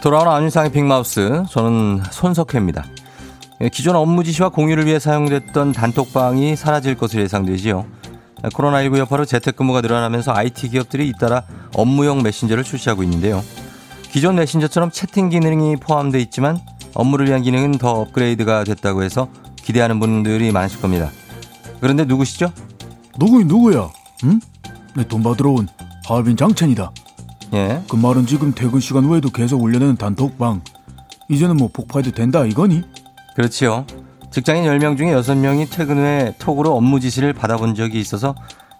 돌아오는 안윤상의 빅마우스. 저는 손석회입니다. 예, 기존 업무 지시와 공유를 위해 사용됐던 단톡방이 사라질 것으로 예상되지요. 코로나19 여파로 재택근무가 늘어나면서 IT 기업들이 잇따라 업무용 메신저를 출시하고 있는데요. 기존 메신저처럼 채팅 기능이 포함되어 있지만 업무를 위한 기능은 더 업그레이드가 됐다고 해서 기대하는 분들이 많으실 겁니다. 그런데 누구시죠? 누구인 누구야? 응? 내 돈 받으러 온 하얼빈 장첸이다. 예. 그 말은 지금 퇴근 시간 후에도 계속 울려내는 단톡방. 이제는 뭐 폭파해도 된다 이거니? 그렇지요. 직장인 10명 중에 6명이 퇴근 후에 톡으로 업무 지시를 받아본 적이 있어서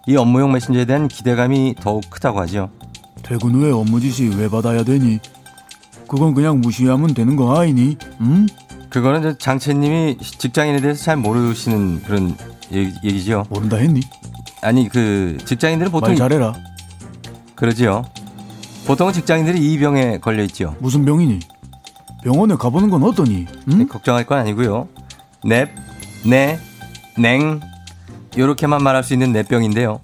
이 업무용 메신저에 대한 기대감이 더욱 크다고 하죠. 퇴근 후에 업무 지시 왜 받아야 되니? 그건 그냥 무시하면 되는 거 아니니? 응? 그거는 저 장채님이 직장인에 대해서 잘 모르시는 그런 얘기, 얘기 죠. 모른다 했니? 아니 그 직장인들은 보통 말 잘해라. 그러지요. 보통은 직장인들이 이 병에 걸려 있죠. 무슨 병이니? 병원에 가보는 건 어떠니? 응? 걱정할 건 아니고요. 넵, 네, 냉 요렇게만 말할 수 있는 냅병인데요.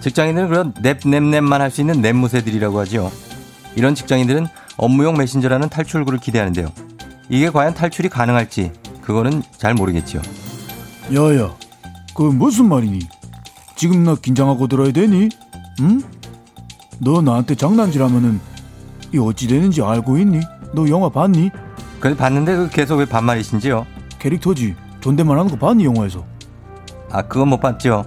직장인들은 그런 냅냅냅만 할 수 있는 냅무새들이라고 하죠. 이런 직장인들은 업무용 메신저라는 탈출구를 기대하는데요. 이게 과연 탈출이 가능할지 그거는 잘 모르겠죠. 야야, 그 무슨 말이니? 지금 나 긴장하고 들어야 되니? 응? 너 나한테 장난질하면은 이 어찌 되는지 알고 있니? 너 영화 봤니? 그래서 봤는데 그 계속 왜 반말이신지요? 캐릭터지. 존댓말 하는 거 봤니 영화에서? 아, 그건 못 봤죠.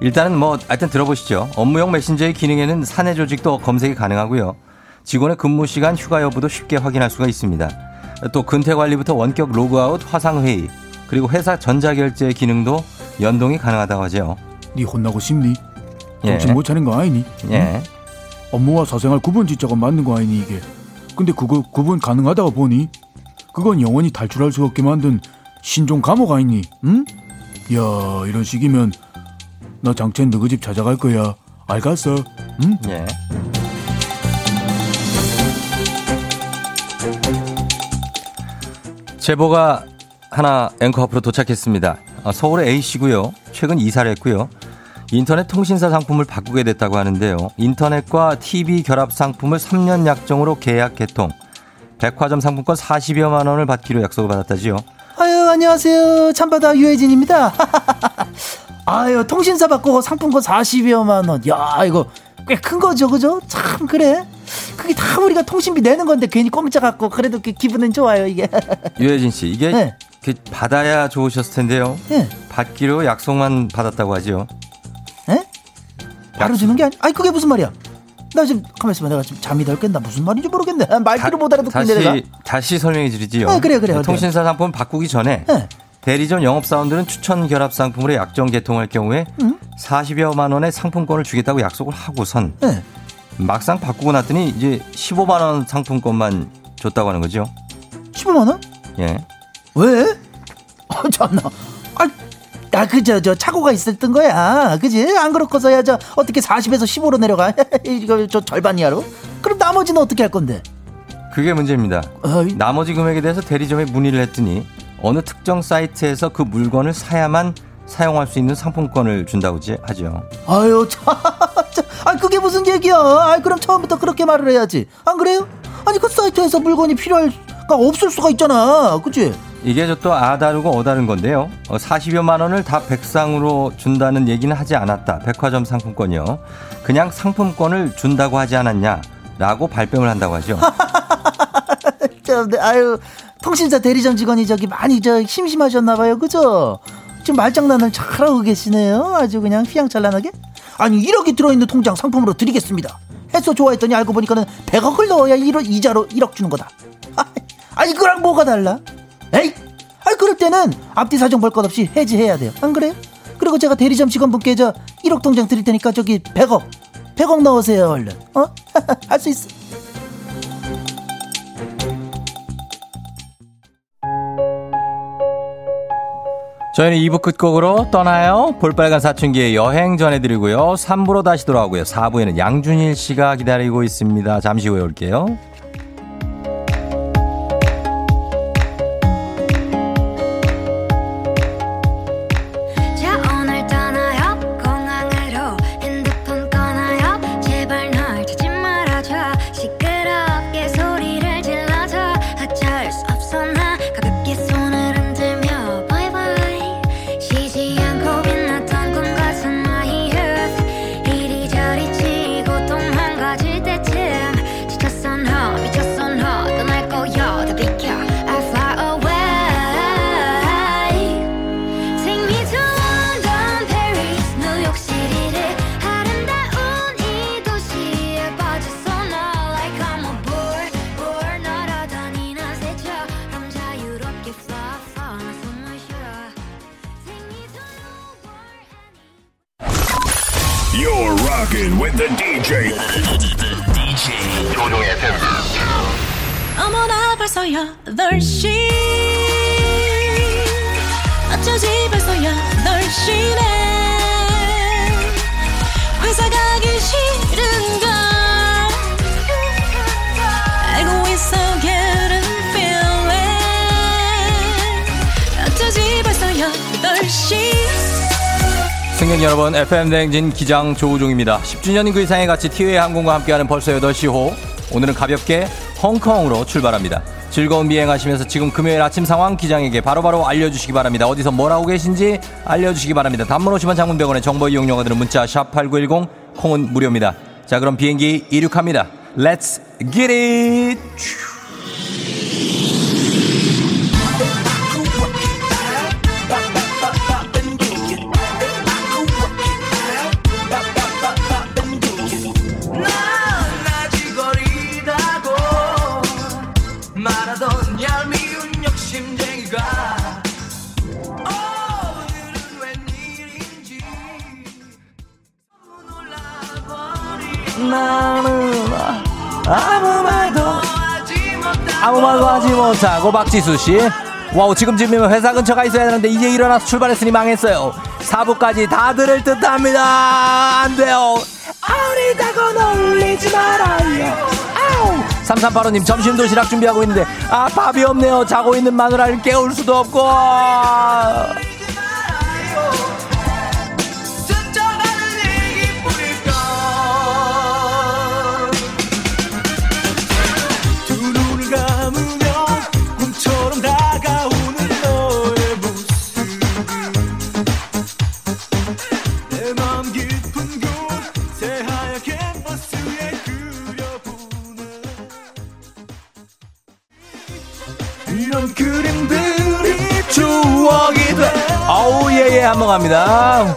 일단은 뭐, 하여튼 들어보시죠. 업무용 메신저의 기능에는 사내 조직도 검색이 가능하고요. 직원의 근무 시간, 휴가 여부도 쉽게 확인할 수가 있습니다. 또 근태 관리부터 원격 로그아웃, 화상 회의, 그리고 회사 전자결제 기능도 연동이 가능하다고 하죠. 네 혼나고 싶니? 예. 정신 못 차린 거 아니니? 예. 업무와 사생활 구분 짓자가 맞는 거 아니니 이게? 근데 그거 구분 가능하다고 보니? 그건 영원히 탈출할 수 없게 만든 신종 감옥 아니니? 응? 야 이런 식이면 나 장첸 너그 집 찾아갈 거야. 알겠어? 응? 예. 제보가 하나 앵커 앞으로 도착했습니다. 아, 서울의 A씨고요. 최근 이사를 했고요. 인터넷 통신사 상품을 바꾸게 됐다고 하는데요. 인터넷과 TV 결합 상품을 3년 약정으로 계약 개통. 백화점 상품권 40여만 원을 받기로 약속을 받았다지요. 아유 안녕하세요 참바다 유혜진입니다 <laughs> 아유 통신사 바꾸고 상품권 40여만 원 야 이거 꽤 큰 거죠 그죠 참 그래 그게 다 우리가 통신비 내는 건데 괜히 공짜 갖고 그래도 그 기분은 좋아요 이게 <laughs> 유혜진 씨, 이게 네. 그 받아야 좋으셨을 텐데요. 네. 받기로 약속만 받았다고 하지요. 에? 바로 주는 게 아니 아니 그게 무슨 말이야 나 지금 가만 있어봐 내가 지금 잠이 덜 깬다 무슨 말인지 모르겠네 말귀를 못 알아듣겠네 내가 다시 설명해 드리지요. 네, 그래요, 그래요. 통신사 상품 바꾸기 전에 대리점 영업사원들은 추천 결합 상품으로 약정 개통할 경우에 응? 40여만 원의 상품권을 주겠다고 약속을 하고선 네. 막상 바꾸고 났더니 이제 15만 원 상품권만 줬다고 하는 거죠. 15만 원? 예. 왜? <laughs> 어, 참나. 아, 나 그저 저 착오가 있었던 거야. 그지? 안 그렇고서야 저 어떻게 40에서 15로 내려가? <laughs> 이거 저 절반이야로? 그럼 나머지는 어떻게 할 건데? 그게 문제입니다. 나머지 금액에 대해서 대리점에 문의를 했더니 어느 특정 사이트에서 그 물건을 사야만 사용할 수 있는 상품권을 준다고 지- 하죠. 아유, <laughs> 참, 참. 아 그게 무슨 얘기야? 아 그럼 처음부터 그렇게 말을 해야지. 안 그래요? 아니 그 사이트에서 물건이 필요할 가 없을 수가 있잖아. 그치? 이게 저 또 아 다르고 어 다른 건데요. 어, 40여만 원을 다 백상으로 준다는 얘기는 하지 않았다. 백화점 상품권이요. 그냥 상품권을 준다고 하지 않았냐라고 발뺌을 한다고 하죠. <laughs> 참, 네, 아유 통신사 대리점 직원이 저기 많이 저 심심하셨나 봐요. 그죠? 지금 말장난을 잘하고 계시네요. 아주 그냥 휘황찬란하게. 아니 1억이 들어있는 통장 상품으로 드리겠습니다. 해서 좋아했더니 알고 보니까는 100억을 넣어야 1억 이자로 1억 주는 거다. <laughs> 아니 그랑 뭐가 달라? 에이, 아니 그럴 때는 앞뒤 사정 볼 것 없이 해지해야 돼요. 안 그래요? 그리고 제가 대리점 직원분께 저 1억 통장 드릴 테니까 저기 100억, 100억 넣으세요 얼른. 어? <laughs> 할 수 있어. 저희는 2부 끝곡으로 떠나요. 볼빨간 사춘기의 여행 전해드리고요. 3부로 다시 돌아오고요. 4부에는 양준일 씨가 기다리고 있습니다. 잠시 후에 올게요. FM 대행진 기장 조우종입니다. 10주년인 그 이상의 가치 티웨이 항공과 함께하는 벌써 8시호. 오늘은 가볍게 홍콩으로 출발합니다. 즐거운 비행하시면서 지금 금요일 아침 상황 기장에게 바로바로 알려주시기 바랍니다. 어디서 뭘 하고 계신지 알려주시기 바랍니다. 단문 50원 장문병원의 정보 이용료가 드는 문자 샵8910 콩은 무료입니다. 자 그럼 비행기 이륙합니다. Let's get it! 나는 아무 말도 아무 말도 하지 못하고 박지수 씨. 와우 지금쯤이면 회사 근처 가 있어야 되는데 이제 일어나서 출발했으니 망했어요. 4부까지 다 들을 듯 합니다. 안 돼요. 아우리다고 놀리지 말아요. 아우. 3385님 점심 도시락 준비하고 있는데 아 밥이 없네요. 자고 있는 마누라를 깨울 수도 없고. 아우 예예 한번 갑니다.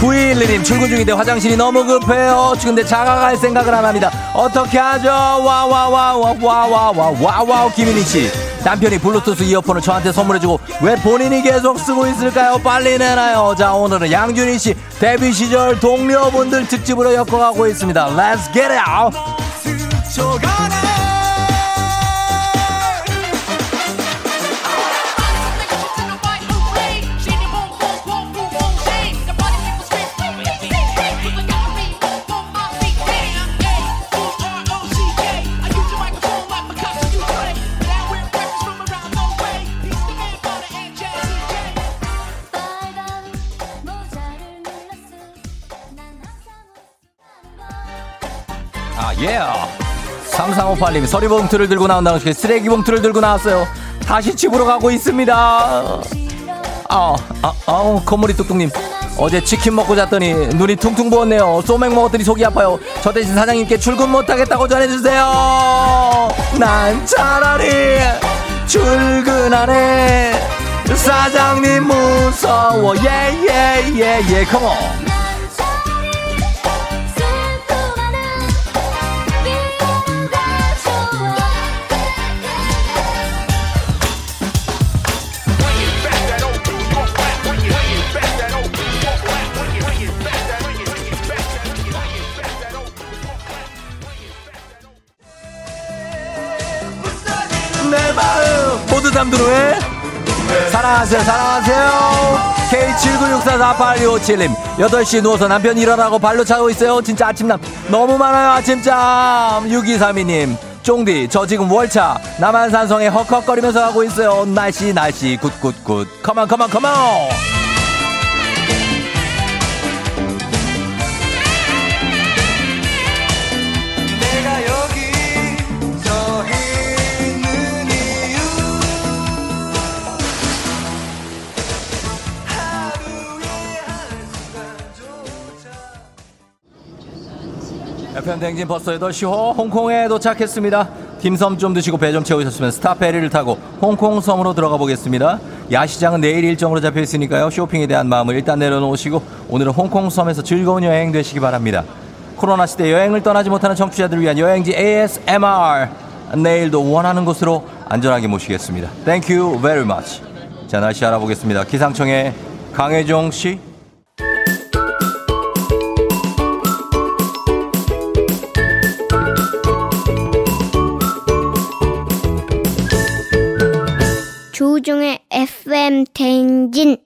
921님 출근 중인데 화장실이 너무 급해요. 근데 자가갈 생각을 안 합니다. 어떻게 하죠? 와 와 와 와 와 와 와 와와 김인희 씨. 남편이 블루투스 이어폰을 저한테 선물해주고 왜 본인이 계속 쓰고 있을까요? 빨리 내놔요. 자 오늘은 양준희 씨 데뷔 시절 동료분들 특집으로 엮어가고 있습니다. Let's get it out. 3358님, 서리 봉투를 들고 나온다는 게 쓰레기 봉투를 들고 나왔어요. 다시 집으로 가고 있습니다. 아, 아, 아우, 콧물이 뚝뚝님. 어제 치킨 먹고 잤더니 눈이 퉁퉁 부었네요. 소맥 먹었더니 속이 아파요. 저 대신 사장님께 출근 못하겠다고 전해주세요. 난 차라리 출근하네. 사장님 무서워. 예, 예, 예, 예, 컴온. 사랑하세요 사랑하세요. K7964482557님 8시 누워서 남편 일어나고 발로 차고 있어요. 진짜 아침잠 너무 많아요 아침잠. 6232님 쫑디 저 지금 월차 남한산성에 헉헉거리면서 가고 있어요. 날씨 날씨 굿굿굿. 컴온 컴온 컴온 FM 대행진 버스 8시호 홍콩에 도착했습니다. 딤섬 좀 드시고 배 좀 채우셨으면 스타 페리를 타고 홍콩 섬으로 들어가 보겠습니다. 야시장은 내일 일정으로 잡혀 있으니까요. 쇼핑에 대한 마음을 일단 내려놓으시고 오늘은 홍콩 섬에서 즐거운 여행 되시기 바랍니다. 코로나 시대 여행을 떠나지 못하는 청취자들을 위한 여행지 ASMR 내일도 원하는 곳으로 안전하게 모시겠습니다. Thank you very much. 자 날씨 알아보겠습니다. 기상청의 강혜종 씨. 조종의 FM 대행진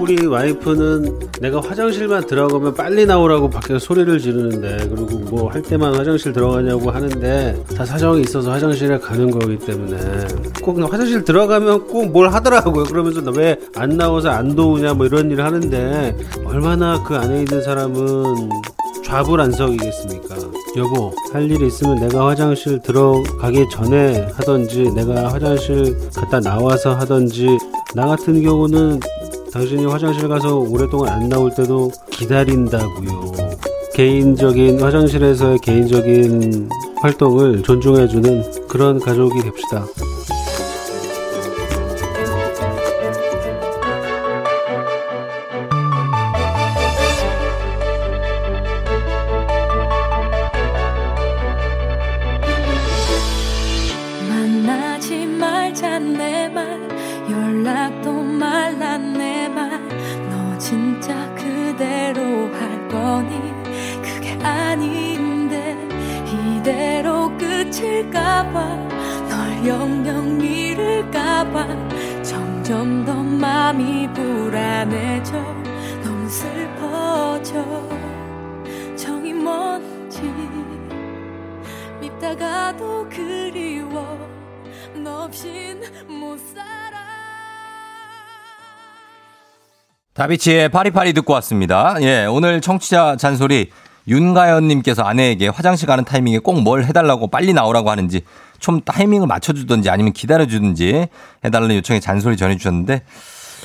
우리 와이프는 내가 화장실만 들어가면 빨리 나오라고 밖에서 소리를 지르는데 그리고 뭐 할 때만 화장실 들어가냐고 하는데 다 사정이 있어서 화장실에 가는 거기 때문에 꼭 화장실 들어가면 꼭 뭘 하더라고요. 그러면서 왜 안 나와서 안 도우냐 뭐 이런 일을 하는데 얼마나 그 안에 있는 사람은 좌불안석이겠습니까? 여보, 할 일이 있으면 내가 화장실 들어가기 전에 하던지, 내가 화장실 갔다 나와서 하던지, 나 같은 경우는 당신이 화장실 가서 오랫동안 안 나올 때도 기다린다고요. 개인적인, 화장실에서의 개인적인 활동을 존중해주는 그런 가족이 됩시다. 다비치의 파리파리 듣고 왔습니다. 예, 오늘 청취자 잔소리 윤가연님께서 아내에게 화장실 가는 타이밍에 꼭 뭘 해달라고 빨리 나오라고 하는지 좀 타이밍을 맞춰주든지 아니면 기다려주든지 해달라는 요청에 잔소리 전해주셨는데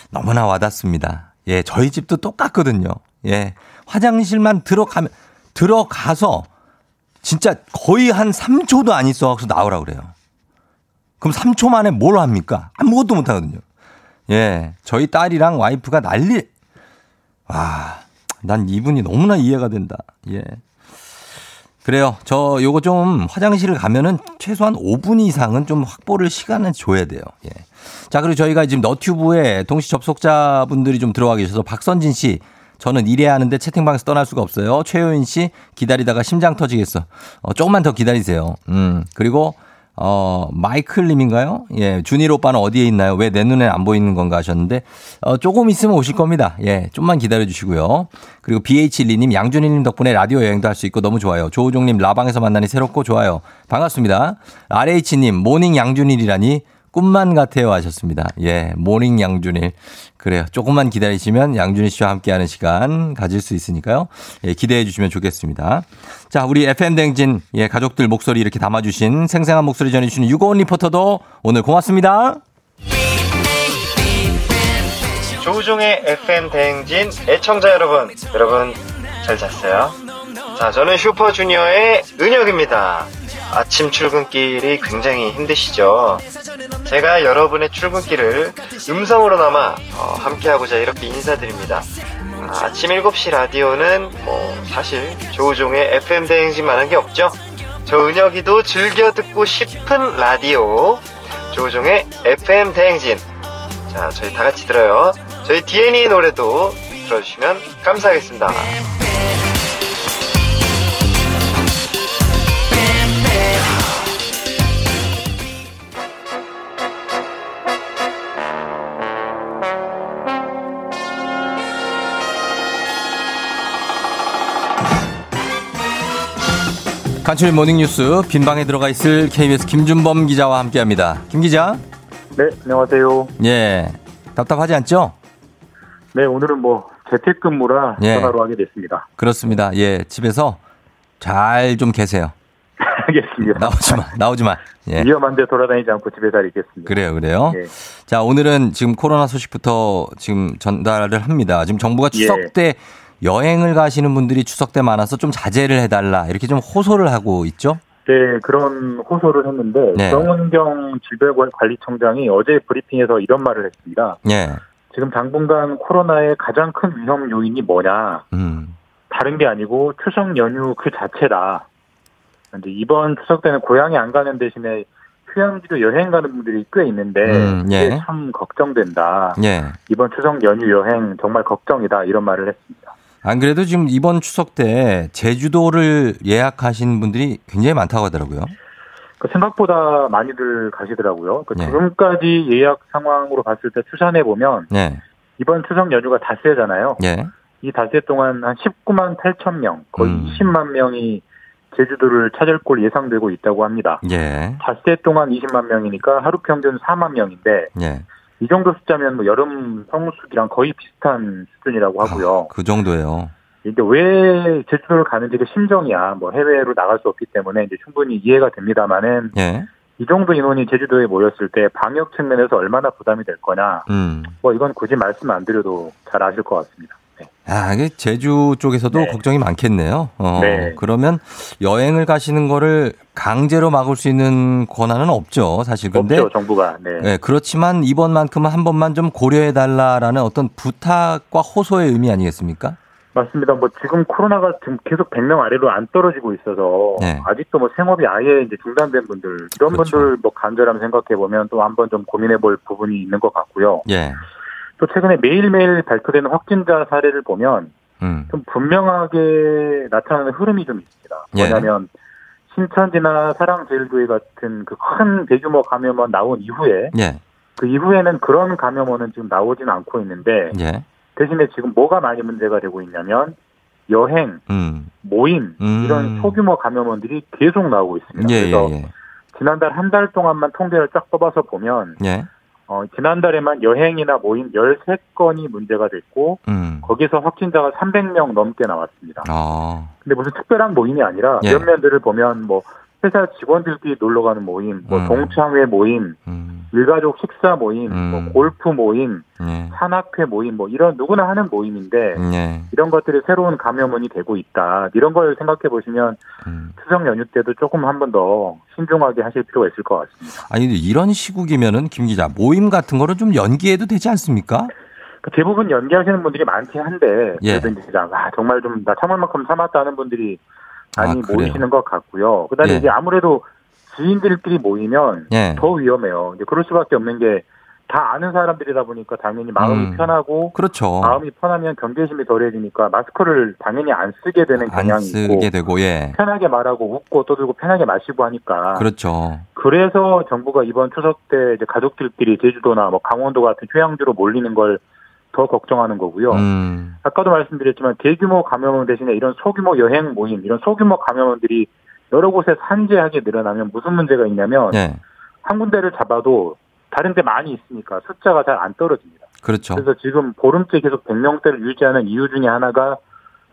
너무나 와닿습니다. 예, 저희 집도 똑같거든요. 예, 화장실만 들어가면, 들어가서 진짜 거의 한 3초도 안 있어서 나오라 그래요. 그럼 3초 만에 뭘 합니까? 아무것도 못 하거든요. 예, 저희 딸이랑 와이프가 난리. 와, 난 이분이 너무나 이해가 된다. 예. 그래요. 저 요거 좀 화장실을 가면은 최소한 5분 이상은 좀 확보를 시간을 줘야 돼요. 예. 자, 그리고 저희가 지금 너튜브에 동시 접속자분들이 좀 들어와 계셔서 박선진 씨 저는 일해야 하는데 채팅방에서 떠날 수가 없어요. 최효인 씨 기다리다가 심장 터지겠어. 어, 조금만 더 기다리세요. 음, 그리고 어, 마이클님인가요? 예, 준일 오빠는 어디에 있나요? 왜 내 눈에 안 보이는 건가 하셨는데, 어, 조금 있으면 오실 겁니다. 예, 좀만 기다려 주시고요. 그리고 BH1님, 양준일님 덕분에 라디오 여행도 할 수 있고 너무 좋아요. 조우종님, 라방에서 만나니 새롭고 좋아요. 반갑습니다. RH님, 모닝 양준일이라니 꿈만 같아요 하셨습니다. 예, 모닝 양준일. 그래요. 조금만 기다리시면 양준일 씨와 함께하는 시간 가질 수 있으니까요. 예, 기대해 주시면 좋겠습니다. 자, 우리 FM 댕진 예, 가족들 목소리 이렇게 담아주신 생생한 목소리 전해주시는 유고원 리포터도 오늘 고맙습니다. 조우종의 FM 대행진 애청자 여러분, 여러분 잘 잤어요? 자, 저는 슈퍼주니어의 은혁입니다. 아침 출근길이 굉장히 힘드시죠? 제가 여러분의 출근길을 음성으로나마 어, 함께하고자 이렇게 인사드립니다. 아, 아침 7시 라디오는 뭐 사실 조우종의 FM 대행진만 한 게 없죠? 저 은혁이도 즐겨 듣고 싶은 라디오 조우종의 FM 대행진 자 저희 다 같이 들어요 저희 DNA 노래도 들어주시면 감사하겠습니다 간추린 모닝뉴스 빈방에 들어가 있을 KBS 김준범 기자와 함께합니다. 김 기자. 네, 안녕하세요. 예. 답답하지 않죠? 네, 오늘은 뭐 재택근무라 예. 전화로 하게 됐습니다. 그렇습니다. 예. 집에서 잘 좀 계세요. 알겠습니다. 나오지 마. 나오지 마. 예. 위험한데 돌아다니지 않고 집에 잘 있겠습니다. 그래요, 그래요. 예. 자, 오늘은 지금 코로나 소식부터 지금 전달을 합니다. 지금 정부가 추석 예. 때 여행을 가시는 분들이 추석 때 많아서 좀 자제를 해달라 이렇게 좀 호소를 하고 있죠. 네, 그런 호소를 했는데 네. 정은경 질병관리청장이 어제 브리핑에서 이런 말을 했습니다. 예. 지금 당분간 코로나의 가장 큰 위험 요인이 뭐냐? 음. 다른 게 아니고 추석 연휴 그 자체다. 근데 이번 추석 때는 고향에 안 가는 대신에 휴양지로 여행 가는 분들이 꽤 있는데 음, 예. 이게 참 걱정된다. 예. 이번 추석 연휴 여행 정말 걱정이다 이런 말을 했습니다. 안 그래도 지금 이번 추석 때 제주도를 예약하신 분들이 굉장히 많다고 하더라고요. 그 생각보다 많이들 가시더라고요. 그 네. 지금까지 예약 상황으로 봤을 때 추산해 보면 네. 이번 추석 연휴가 닷새잖아요. 예. 이 닷새 동안 한 19만 8천 명, 거의 음. 20만 명이 제주도를 찾을 걸 예상되고 있다고 합니다. 예. 닷새 동안 20만 명이니까 하루 평균 4만 명인데 예. 이 정도 숫자면 뭐 여름 성수기랑 거의 비슷한 수준이라고 하고요. 그 정도예요. 이제 왜 제주도를 가는지 그 심정이야. 뭐 해외로 나갈 수 없기 때문에 이제 충분히 이해가 됩니다만은 예. 이 정도 인원이 제주도에 모였을 때 방역 측면에서 얼마나 부담이 될 거냐. 음. 뭐 이건 굳이 말씀 안 드려도 잘 아실 것 같습니다. 아, 이게 제주 쪽에서도 걱정이 많겠네요. 어, 네. 그러면 여행을 가시는 거를 강제로 막을 수 있는 권한은 없죠, 사실. 근데 없죠, 정부가. 네. 예, 그렇지만 이번만큼은 한 번만 좀 고려해 달라라는 어떤 부탁과 호소의 의미 아니겠습니까? 맞습니다. 뭐 지금 코로나가 지금 계속 100명 아래로 안 떨어지고 있어서 네. 아직도 뭐 생업이 아예 이제 중단된 분들 이런 그렇죠. 분들 뭐 간절함 생각해 보면 또 한번 좀 고민해 볼 부분이 있는 것 같고요. 예. 또 최근에 매일매일 발표되는 확진자 사례를 보면 음. 좀 분명하게 나타나는 흐름이 좀 있습니다. 예. 뭐냐면 신천지나 사랑제일교회 같은 그 큰 대규모 감염원 나온 이후에 예. 그 이후에는 그런 감염원은 지금 나오지는 않고 있는데 예. 대신에 지금 뭐가 많이 문제가 되고 있냐면 여행, 음. 모임 음. 이런 소규모 감염원들이 계속 나오고 있습니다. 예, 그래서 예, 예. 지난달 한 달 동안만 통계를 쫙 뽑아서 보면 예. 어, 지난달에만 여행이나 모임 13건이 문제가 됐고 음. 거기서 확진자가 300명 넘게 나왔습니다. 아. 근데 무슨 특별한 모임이 아니라 예. 몇몇들을 보면 뭐 회사 직원들끼리 놀러 가는 모임, 뭐 음. 동창회 모임, 일가족 식사 모임, 뭐 골프 모임, 예. 산악회 모임, 뭐 이런 누구나 하는 모임인데 예. 이런 것들이 새로운 감염원이 되고 있다. 이런 걸 생각해 보시면 음. 추석 연휴 때도 조금 한 번 더 신중하게 하실 필요가 있을 것 같습니다. 아니, 이런 시국이면은 김 기자 모임 같은 거를 좀 연기해도 되지 않습니까? 그 대부분 연기하시는 분들이 많긴 한데 예. 그래도 이제 아, 정말 좀 나 참을 만큼 참았다는 분들이 많이 아? 모이시는 것 같고요. 그다음에 예. 이제 아무래도 지인들끼리 모이면 예. 더 위험해요. 이제 그럴 수밖에 없는 게 다 아는 사람들이다 보니까 당연히 마음이 음. 편하고 그렇죠. 마음이 편하면 경계심이 덜해지니까 마스크를 당연히 안 쓰게 되는 안 경향이 쓰게 있고 되고, 예. 편하게 말하고 웃고 떠들고 편하게 마시고 하니까 그렇죠. 그래서 정부가 이번 추석 때 이제 가족들끼리 제주도나 뭐 강원도 같은 휴양지로 몰리는 걸 더 걱정하는 거고요. 음. 아까도 말씀드렸지만 대규모 감염원 대신에 이런 소규모 여행 모임, 이런 소규모 감염원들이 여러 곳에 산재하게 늘어나면 무슨 문제가 있냐면 예. 한 군데를 잡아도 다른 데 많이 있으니까 숫자가 잘 안 떨어집니다. 그렇죠. 그래서 지금 보름째 계속 100명대를 유지하는 이유 중에 하나가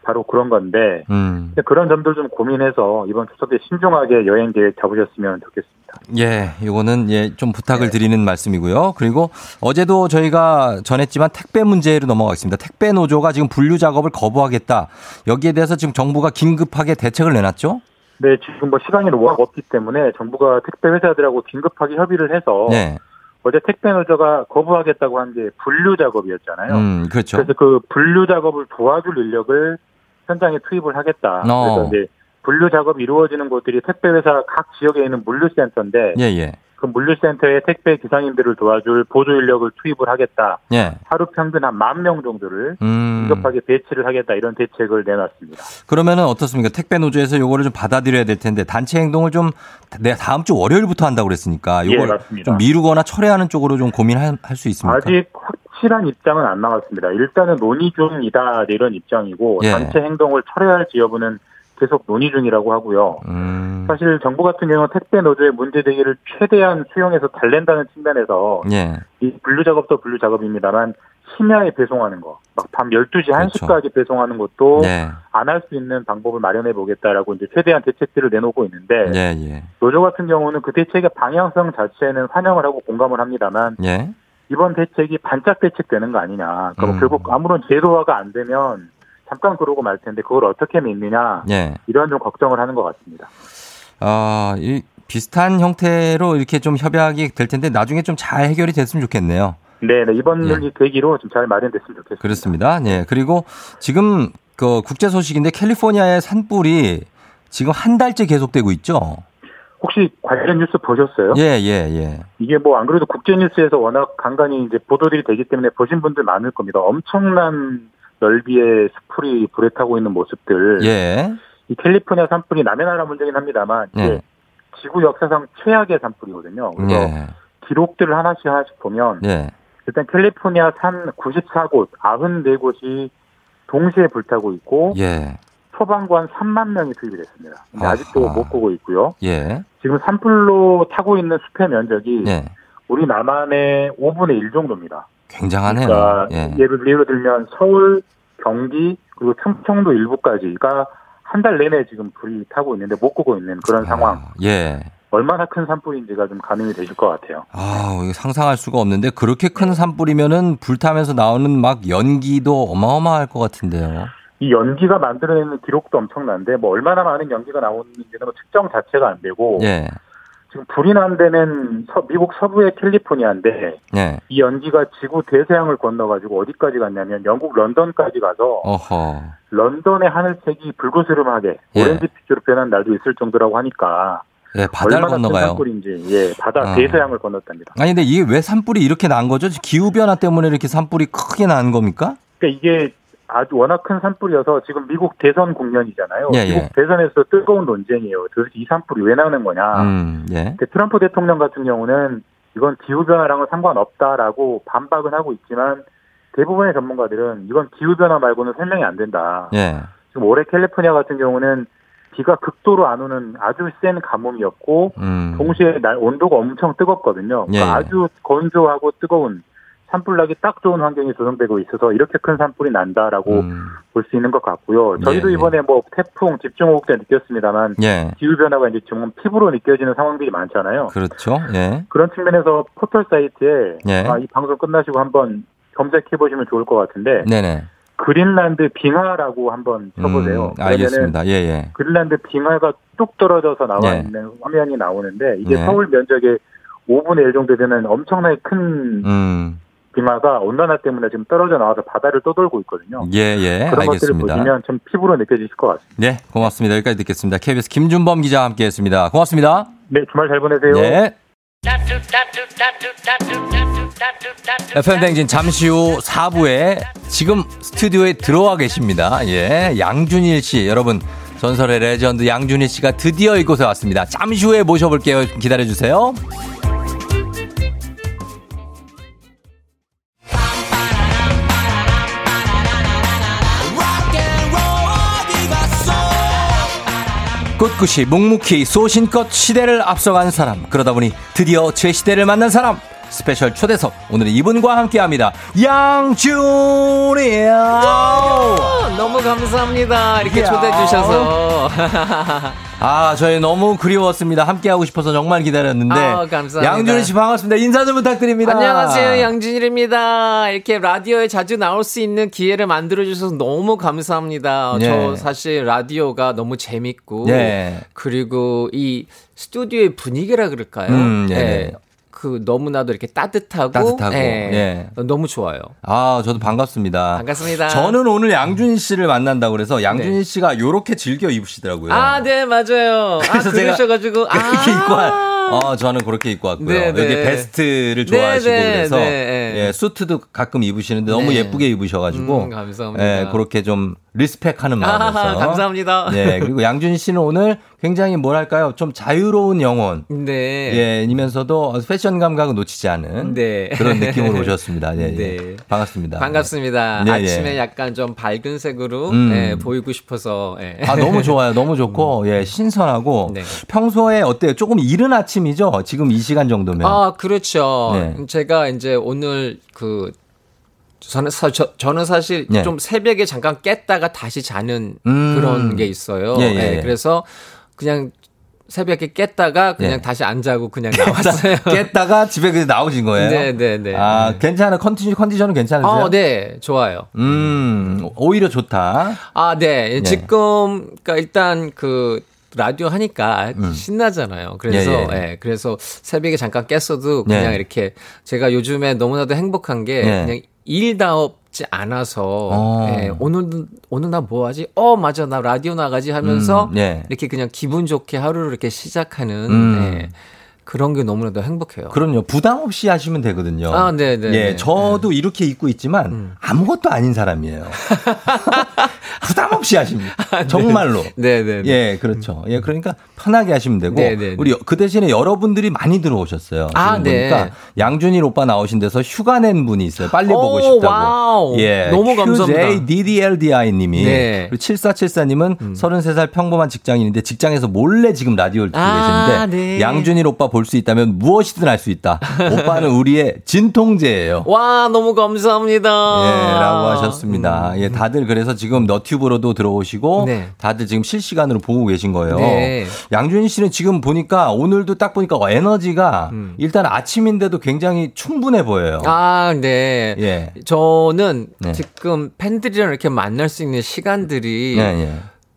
바로 그런 건데 음. 그런 점들 좀 고민해서 이번 추석에 신중하게 여행 계획 잡으셨으면 좋겠습니다. 예, 이거는 예, 좀 네. 부탁을 드리는 말씀이고요. 그리고 어제도 저희가 전했지만 택배 문제로 넘어가겠습니다. 택배 노조가 지금 분류 작업을 거부하겠다. 여기에 대해서 지금 정부가 긴급하게 대책을 내놨죠? 네, 지금 뭐 시간이 워낙 없기 때문에 정부가 택배 회사들하고 긴급하게 협의를 해서 네. 어제 택배 노조가 거부하겠다고 한 게 분류 작업이었잖아요. 음, 그렇죠. 그래서 그 분류 작업을 도와줄 인력을 현장에 투입을 하겠다. 어. 그래서 이제 분류 작업이 이루어지는 곳들이 택배 회사 각 지역에 있는 물류센터인데 예, 예. 그 물류센터에 택배 기사님들을 도와줄 보조 인력을 투입을 하겠다. 예. 하루 평균 한 만 명 정도를 음. 긴급하게 배치를 하겠다 이런 대책을 내놨습니다. 그러면은 어떻습니까? 택배 노조에서 요거를 좀 받아들여야 될 텐데 단체 행동을 좀내 다음 주 월요일부터 한다고 그랬으니까 예, 요걸 맞습니다. 좀 미루거나 철회하는 쪽으로 좀 고민할 수 있습니까? 아직 확 실한 입장은 안 나왔습니다. 일단은 논의 중이다 이런 입장이고 예. 단체 행동을 철회할지 여부는 계속 논의 중이라고 하고요. 음. 사실 정부 같은 경우는 택배 노조의 문제 제기를 최대한 수용해서 달랜다는 측면에서 예. 이 분류 작업도 분류 작업입니다만 심야에 배송하는 거, 막 밤 12시, 1시까지 배송하는 것도 그렇죠. 네. 안할 수 있는 방법을 마련해 보겠다라고 이제 최대한 대책들을 내놓고 있는데 예, 예. 노조 같은 경우는 그 대책의 방향성 자체는 환영을 하고 공감을 합니다만 예. 이번 대책이 반짝 대책 되는 거 아니냐. 그럼 음. 결국 아무런 제도화가 안 되면 잠깐 그러고 말 텐데 그걸 어떻게 믿느냐. 예. 이런 좀 걱정을 하는 것 같습니다. 아, 이 비슷한 형태로 이렇게 좀 협약이 될 텐데 나중에 좀 잘 해결이 됐으면 좋겠네요. 네, 네. 이번 예. 이 계기로 좀 잘 마련됐으면 좋겠습니다. 그렇습니다. 예. 그리고 지금 그 국제 소식인데 캘리포니아의 산불이 지금 한 달째 계속되고 있죠. 혹시 관련 뉴스 보셨어요? 예, 예, 예. 이게 뭐 안 그래도 국제 뉴스에서 워낙 간간히 이제 보도들이 되기 때문에 보신 분들 많을 겁니다. 엄청난 넓이의 숲풀이 불에 타고 있는 모습들. 예. 이 캘리포니아 산불이 남의 나라 문제긴 합니다만 이게 예. 지구 역사상 최악의 산불이거든요. 그래서 예. 기록들을 하나씩 하나씩 보면 예. 일단 캘리포니아 산 94곳, 94곳이 동시에 불타고 있고 예. 소방구 한 3만 명이 투입이 됐습니다. 근데 아하. 아직도 못 끄고 있고요. 예. 지금 산불로 타고 있는 숲의 면적이 예. 우리 남한의 5분의 1 정도입니다. 굉장하네요. 그러니까 예. 예를, 예를 들면 서울, 경기 그리고 충청도 일부까지가 한 달 내내 지금 불이 타고 있는데 못 끄고 있는 그런 상황. 예. 얼마나 큰 산불인지가 좀 가늠이 되실 것 같아요. 아, 상상할 수가 없는데 그렇게 큰 산불이면은 불타면서 나오는 막 연기도 어마어마할 것 같은데요. 이 연기가 만들어내는 기록도 엄청난데 뭐 얼마나 많은 연기가 나오는지는 뭐 측정 자체가 안 되고 예. 지금 불이 난 데는 서- 미국 서부의 캘리포니아인데 예. 이 연기가 지구 대서양을 건너가지고 어디까지 갔냐면 영국 런던까지 가서 어허. 런던의 하늘색이 불그스름하게 예. 오렌지 빛으로 변한 날도 있을 정도라고 하니까 예, 바다를 건너가요. 산불인지 예 바다 아. 대서양을 건넜답니다. 아니 근데 이게 왜 산불이 이렇게 난 거죠? 기후 변화 때문에 이렇게 산불이 크게 난 겁니까? 그러니까 이게 아주 워낙 큰 산불이어서 지금 미국 대선 국면이잖아요. 예, 미국 예. 대선에서 뜨거운 논쟁이에요. 도대체 이 산불이 왜 나는 거냐. 음, 예. 근데 트럼프 대통령 같은 경우는 이건 기후 변화랑은 상관없다라고 반박은 하고 있지만 대부분의 전문가들은 이건 기후 변화 말고는 설명이 안 된다. 예. 지금 올해 캘리포니아 같은 경우는 비가 극도로 안 오는 아주 센 가뭄이었고 음. 동시에 날 온도가 엄청 뜨겁거든요. 예, 그러니까 예. 아주 건조하고 뜨거운 산불나기 딱 좋은 환경이 조성되고 있어서 이렇게 큰 산불이 난다라고 볼수 있는 것 같고요. 저희도 음. 예, 예. 이번에 뭐 태풍 집중호우 때 느꼈습니다만 예. 기후 변화가 이제 지금 피부로 느껴지는 상황들이 많잖아요. 그렇죠. 예. 그런 측면에서 포털 사이트에 예. 아, 이 방송 끝나시고 한번 검색해 보시면 좋을 것 같은데 네네. 그린란드 빙하라고 한번 쳐보세요. 음, 알겠습니다. 예, 예. 그린란드 빙하가 뚝 떨어져서 나와 예. 있는 화면이 나오는데 이게 네. 서울 면적의 5분의 1 정도 되는 엄청나게 큰 음. 빙하가 온난화 때문에 지금 떨어져 나와서 바다를 떠돌고 있거든요. 예, 예. 그런 것들을 알겠습니다. 보시면 좀 피부로 느껴지실 것 같습니다. 네, 고맙습니다. 여기까지 듣겠습니다. KBS 김준범 기자와 함께 했습니다. 고맙습니다. 네, 주말 잘 보내세요. 네. FM 댕진 잠시 후 4부에 지금 스튜디오에 들어와 계십니다. 예, 양준일 씨. 여러분, 전설의 레전드 양준일 씨가 드디어 이곳에 왔습니다. 잠시 후에 모셔볼게요. 기다려주세요. 꿋꿋이 묵묵히 소신껏 시대를 앞서간 사람. 그러다 보니 드디어 제 시대를 만난 사람 스페셜 초대석 오늘은 이분과 함께합니다 양준이요 너무 감사합니다. 이렇게 야. 초대해 주셔서. <laughs> 아 저희 너무 그리웠습니다 함께하고 싶어서 정말 기다렸는데 아. 양준일 씨 반갑습니다 인사 좀 부탁드립니다 안녕하세요. 양준일입니다. 이렇게 라디오에 자주 나올 수 있는 기회를 만들어 주셔서 너무 감사합니다. 예. 저 사실 라디오가 너무 재밌고 예. 그리고 이 스튜디오의 분위기라 그럴까요? 음, 예. 예. 그 너무나도 이렇게 따뜻하고, 따뜻하고, 예. 너무 좋아요. 아 저도 반갑습니다 반갑습니다. 저는 오늘 양준일 씨를 만난다고 그래서 양준일 씨가 요렇게 즐겨 입으시더라고요 네. 아, 네, 맞아요. 아, 그래서 제가 그러셔가지고. <laughs> 아. 입고 와- 어, 저는 그렇게 입고 왔고요. 네, 네. 여기 베스트를 네, 좋아하시고 네, 그래서 네, 네. 예, 수트도 가끔 입으시는데 너무 네. 예쁘게 입으셔가지고 음, 감사합니다. 예, 그렇게 좀 리스펙하는 마음에서 아, 감사합니다. 예, 그리고 양준 씨는 오늘 굉장히 뭐랄까요 좀 자유로운 영혼. 네. 예, 이면서도 패션 감각을 놓치지 않은 네. 그런 느낌으로 오셨습니다. 예, 예. 네. 반갑습니다. 반갑습니다. 예, 예. 아침에 약간 좀 밝은 색으로 음. 예, 보이고 싶어서. 예. 아, 너무 좋아요. 너무 좋고, <laughs> 예, 신선하고. 네. 평소에 어때요? 조금 이른 아침 이죠? 지금 이 시간 정도면. 아, 그렇죠. 네. 제가 이제 오늘 그 저는, 사, 저, 저는 사실 네. 좀 새벽에 잠깐 깼다가 다시 자는 음. 그런 게 있어요. 예, 예. 그래서 그냥 새벽에 깼다가 그냥 예. 다시 안 자고 그냥 <laughs> 나왔어요. <laughs> 깼다가 집에 그냥 나오신 거예요? 네, 네, 네. 아, 괜찮아. 컨디션, 컨디션은 괜찮으세요? 어, 네, 좋아요. 음, 오히려 좋다. 아, 네. 네. 지금, 그니까 일단 그, 라디오 하니까 음. 신나잖아요. 그래서, 예, 예, 예. 그래서 새벽에 잠깐 깼어도 그냥 예. 이렇게 제가 요즘에 너무나도 행복한 게 예. 그냥 일다업지 않아서, 어. 예, 오늘, 오늘 나 뭐 하지? 어, 맞아. 나 라디오 나가지 하면서 음, 예. 이렇게 그냥 기분 좋게 하루를 이렇게 시작하는, 음. 예, 그런 게 너무나도 행복해요. 그럼요. 부담 없이 하시면 되거든요. 아, 네, 네, 예, 네. 음. 저도 이렇게 입고 있지만 아무것도 아닌 사람이에요. <laughs> 부담 없이 하십니다. 정말로. 네, 네. 예, 그렇죠. 예, 그러니까 편하게 하시면 되고 네, 네, 네. 우리 그 대신에 여러분들이 많이 들어오셨어요. 아, 네. 보니까 양준일 오빠 나오신대서 휴가 낸 분이 있어요. 빨리 오, 보고 싶다고. 와우. 예, 너무 감사합니다. DDLDI 님이 네. 음. 그리고 7474 님은 33살 평범한 직장인인데 직장에서 몰래 지금 라디오를 듣고 아, 계시는데 네. 양준일 오빠 볼 수 있다면 무엇이든 할 수 있다. 오빠는 <laughs> 우리의 진통제예요. 와, 너무 감사합니다. 예, 라고 하셨습니다. 예, 다들 그래서 지금 너튜브로도 들어오시고 음. 네. 다들 지금 실시간으로 보고 계신 거예요. 네. 양준희 씨는 지금 보니까 오늘도 딱 보니까 에너지가 일단 아침인데도 굉장히 충분해 보여요. 음. 아, 네. 예. 저는 네. 지금 팬들이랑 이렇게 만날 수 있는 시간들이 예, 예.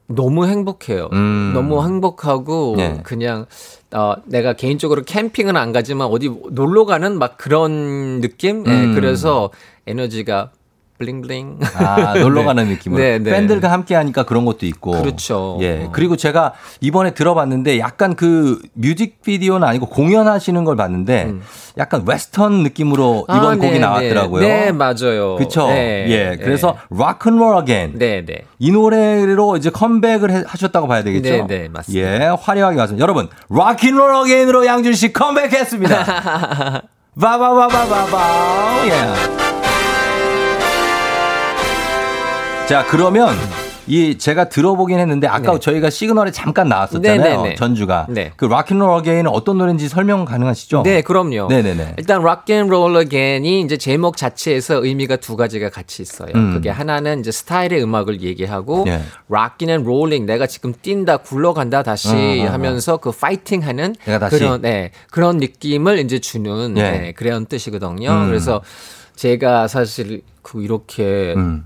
너무 행복해요. 음. 너무 행복하고 네. 그냥 어 내가 개인적으로 캠핑은 안 가지만 어디 놀러 가는 막 그런 느낌? 예, 음. 그래서 에너지가 bling bling. 아, 놀러 <laughs> 네. 가는 느낌으로. 네, 네. 팬들과 함께 하니까 그런 것도 있고. 그렇죠. 예. 그리고 제가 이번에 들어봤는데 약간 그 뮤직비디오는 아니고 공연하시는 걸 봤는데 약간 웨스턴 느낌으로 이번 음. 아, 곡이 네, 나왔더라고요. 네, 네, 맞아요. 그쵸? 네, 예. 그래서 Rock and Roll Again. 네, 네. 이 노래로 이제 컴백을 해- 하셨다고 봐야 되겠죠? 네, 네, 맞습니다. 예, 화려하게 왔습니다. 여러분, Rock and Roll Again으로 양준일 씨 컴백했습니다. <laughs> 바바바바바바. 예. 자, 그러면 이 제가 들어보긴 했는데 아까 네. 저희가 시그널에 잠깐 나왔었잖아요. 네, 네, 네. 전주가. 네. 그 Rock and Roll Again은 어떤 노래인지 설명 가능하시죠? 네, 그럼요. 네네네. 일단 Rock and Roll Again이 이제 제목 자체에서 의미가 두 가지가 같이 있어요. 음. 그게 하나는 이제 스타일의 음악을 얘기하고 예. rocking and rolling 내가 지금 뛴다 굴러간다 다시 음, 음, 음. 하면서 그 파이팅하는 내가 다시. 그런 네, 그런 느낌을 이제 주는 예. 네, 그런 뜻이거든요. 음. 그래서 제가 사실 그 이렇게 음.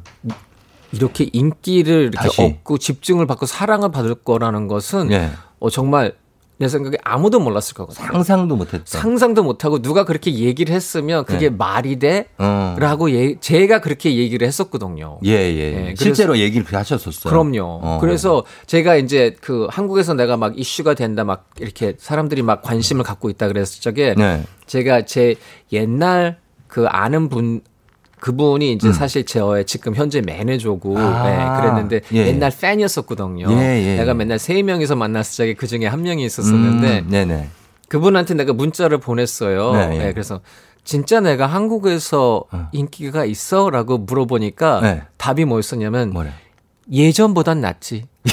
이렇게 인기를 이렇게 다시. 얻고 집중을 받고 사랑을 받을 거라는 것은 예. 어, 정말 내 생각에 아무도 몰랐을 거거든요. 상상도 못했다. 상상도 못하고 누가 그렇게 얘기를 했으면 그게 네. 말이 돼? 어. 라고 예, 제가 그렇게 얘기를 했었거든요. 예, 예. 네, 실제로 얘기를 하셨었어요. 그럼요. 어. 그래서 제가 이제 그 한국에서 내가 막 이슈가 된다 막 이렇게 사람들이 막 관심을 갖고 있다 그랬을 적에 네. 제가 제 옛날 그 아는 분 그분이 이제 사실 저의 지금 현재 매니저고 음. 아, 네, 그랬는데 예. 옛날 팬이었었거든요. 예, 예, 내가 예. 맨날 세 명이서 만났을 적에 그 중에 한 명이 있었었는데 음, 네네. 그분한테 내가 문자를 보냈어요. 네, 예. 네, 그래서 진짜 내가 한국에서 인기가 있어라고 물어보니까 네. 답이 뭐였었냐면 뭐래? 예전보단 낫지. <laughs>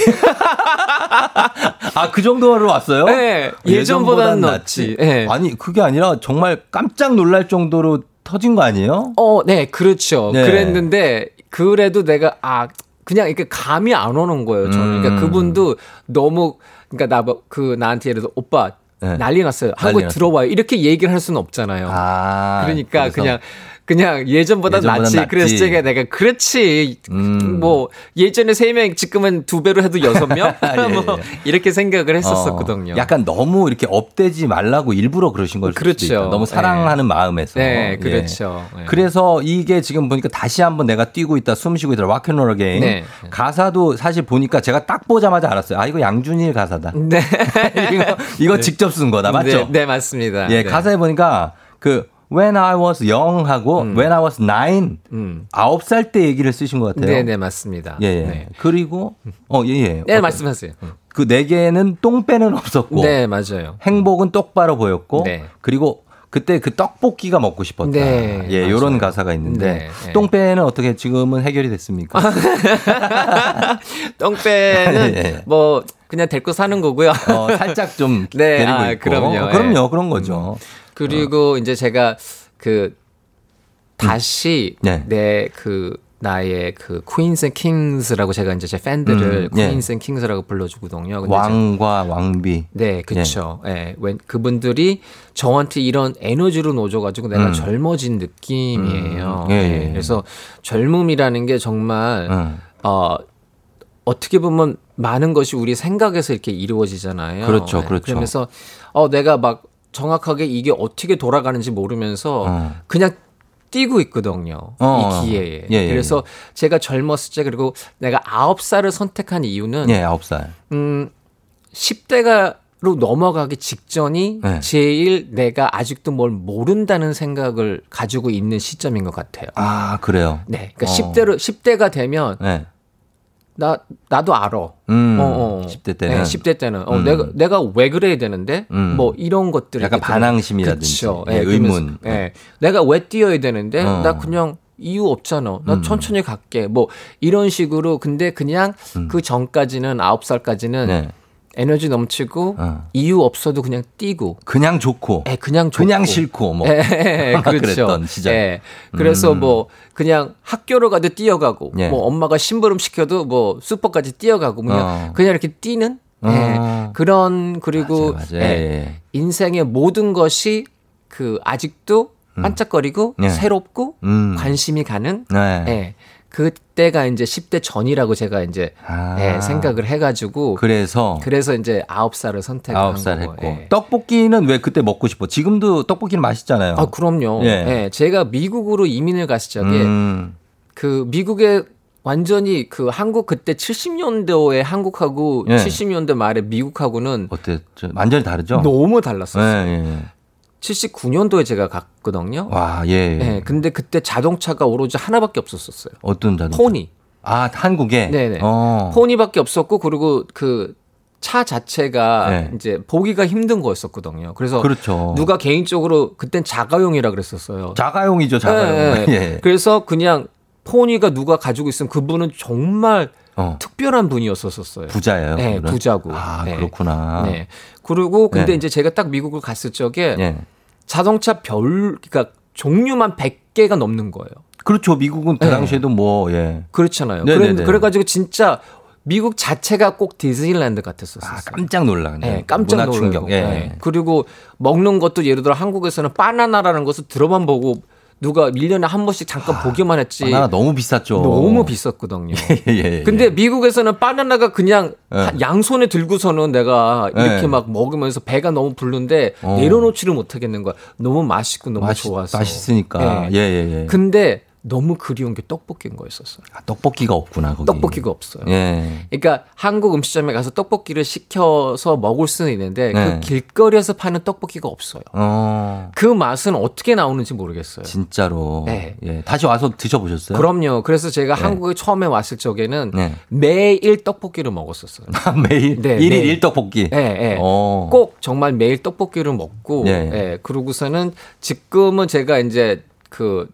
아, 그 정도로 왔어요? 네, 예전보단 낫지. 네. 아니, 그게 아니라 정말 깜짝 놀랄 정도로 터진 거 아니에요? 어, 네, 그렇죠. 네. 그랬는데 그래도 내가 아 그냥 이렇게 감이 안 오는 거예요. 저는 음. 그러니까 그분도 너무 그러니까 나 그 나한테 예를 들어 오빠 네. 난리 났어요. 한국에. 들어와요. 이렇게 얘기를 할 수는 없잖아요. 아. 그러니까 그래서 그냥 그냥 예전보다 낫지. 낫지. 그래서 제가 내가 그렇지. 음. 뭐 예전에 세명 지금은 두 배로 해도 여섯 명. <laughs> 예, 뭐 예. 이렇게 생각을 했었었거든요. 어, 약간 너무 이렇게 up되지 말라고 일부러 그러신 걸 수도 그렇죠. 있다. 너무 사랑하는 마음에서. 네, 예. 그렇죠. 네. 그래서 이게 지금 보니까 다시 한번 내가 뛰고 있다, 숨 쉬고 있다, Rock and Roll Again. 네. 가사도 사실 보니까 제가 딱 보자마자 알았어요. 아, 이거 양준일 가사다. 네. <laughs> 이거, 이거 직접 쓴 거다. 맞죠? 네, 네, 맞습니다. 예, 네. 가사에 보니까 그 When I was young 하고 When I was nine 음. 아홉 살때 얘기를 쓰신 것 같아요. 네, 네, 맞습니다. 예, 예. 네. 그리고 어, 예, 예. 네, 말씀하세요. 그 네 개는 똥배는 없었고 네, 맞아요. 행복은 똑바로 보였고 네. 그리고 그때 그 떡볶이가 먹고 싶었다. 네, 예, 맞아요. 요런 가사가 있는데 네, 네. 똥배는 어떻게 지금은 해결이 됐습니까? <laughs> 똥배는 <laughs> 예. 뭐 그냥 데리고 사는 거고요. 어, 살짝 좀 <laughs> 네, 데리고 아, 있고. 그럼요. 어, 그럼요. 예. 그런 거죠. 그리고 이제 제가 그 다시 네. 내그 나의 그 Queens and Kings라고 제가 이제 제 팬들을 음, 예. Queens and Kings라고 불러주거든요. 왕과 왕비. 네, 그렇죠. 예. when 그분들이 저한테 이런 에너지로 넣어줘가지고 내가 음. 젊어진 느낌이에요. 음. 예, 예, 예. 그래서 젊음이라는 게 정말 음. 어 어떻게 보면 많은 것이 우리 생각에서 이렇게 이루어지잖아요. 그렇죠, 예, 그렇죠. 그러면서 어 내가 막 정확하게 이게 어떻게 돌아가는지 모르면서 어. 그냥 뛰고 있거든요. 어. 이 기회에. 예, 예, 그래서 제가 젊었을 때 그리고 내가 아홉 살을 선택한 이유는 예, 아홉 살. 음, 10대가 로 넘어가기 직전이 네. 제일 내가 아직도 뭘 모른다는 생각을 가지고 있는 시점인 것 같아요. 아, 그래요. 네. 그러니까 어. 10대로 10대가 되면 네. 나 나도 알아. 음, 어, 어. 10대 때는. 네, 10대 때는 어, 음. 내가 내가 왜 그래야 되는데 음. 뭐 이런 것들 약간 반항심이라든지, 예, 의문. 예. 내가 왜 뛰어야 되는데 어. 나 그냥 이유 없잖아. 나 음. 천천히 갈게. 뭐 이런 식으로 근데 그냥 그 전까지는 아홉 살까지는 음. 네. 에너지 넘치고 어. 이유 없어도 그냥 뛰고 그냥 좋고. 예, 그냥 좋고. 그냥 싫고 뭐. 예, <laughs> 예, 그렇죠. 그랬던 시절. 예. 그래서 음. 뭐 그냥 학교로 가도 뛰어가고 예. 뭐 엄마가 심부름 시켜도 뭐 슈퍼까지 뛰어가고 그냥 어. 그냥 이렇게 뛰는 예. 어. 그런 그리고 맞아, 맞아. 예. 예. 인생의 모든 것이 그 아직도 반짝거리고 예. 새롭고 음. 관심이 가는 네. 예. 그때가 이제 10대 전이라고 제가 이제 아. 예, 생각을 해가지고 그래서 그래서 이제 아홉 살을 선택한 아홉 살 거고. 했고 예. 떡볶이는 왜 그때 먹고 싶어? 지금도 떡볶이는 맛있잖아요. 아 그럼요. 예. 예. 제가 미국으로 이민을 갔을 적에 음. 그 미국에 완전히 그 한국 그때 70년대에 한국하고 예. 70년대 말에 미국하고는 어때? 저 완전히 다르죠? 너무 예, 달랐었어요. 예. 79년도에 제가 갔거든요. 와, 예. 예. 근데 그때 자동차가 오로지 하나밖에 없었었어요. 어떤 자동차? 포니. 아, 한국에? 네네. 어. 포니밖에 없었고 그리고 그 차 자체가 네. 이제 보기가 힘든 거였었거든요. 그래서 그렇죠. 누가 개인적으로 그땐 자가용이라 그랬었어요. 자가용이죠, 자가용. 예, 예. 예. 그래서 그냥 포니가 누가 가지고 있으면 그분은 정말 어. 특별한 분이었었어요. 부자예요. 네, 그분은? 부자고. 아, 네. 그렇구나. 네. 그리고 근데 네. 이제 제가 딱 미국을 갔을 적에 예. 자동차 별 그러니까 종류만 100개가 넘는 거예요. 그렇죠. 미국은 그 네. 당시에도 뭐, 예. 그렇잖아요. 네네네. 그래, 그래가지고 진짜 미국 자체가 꼭 디즈니랜드 같았었어요. 아, 깜짝 놀라. 네, 깜짝 놀라고. 충격. 예. 네. 그리고 먹는 것도 예를 들어 한국에서는 바나나라는 것을 들어만 보고 누가 1년에 한 번씩 잠깐 보기만 했지. 바나나 너무 비쌌죠. 너무 비쌌거든요. <laughs> 예, 예. 근데 미국에서는 바나나가 그냥 예. 한 양손에 들고서는 내가 이렇게 예. 막 먹으면서 배가 너무 부른데 어. 내려놓지를 못하겠는 거야. 너무 맛있고 너무 맛있- 좋아서. 맛있으니까. 예, 예, 예. 근데 너무 그리운 게 떡볶이인 거였었어요. 아, 떡볶이가 없구나, 거기. 떡볶이가 없어요. 예. 그러니까 한국 음식점에 가서 떡볶이를 시켜서 먹을 수는 있는데 네. 그 길거리에서 파는 떡볶이가 없어요. 어. 그 맛은 어떻게 나오는지 모르겠어요. 진짜로. 네. 예. 다시 와서 드셔보셨어요? 그럼요. 그래서 제가 네. 한국에 처음에 왔을 적에는 네. 매일 떡볶이를 먹었었어요. <laughs> 매일 네, 일일. 일 떡볶이. 예, 예. 어. 꼭 정말 매일 떡볶이를 먹고, 예. 예. 그러고서는 지금은 제가 이제 그,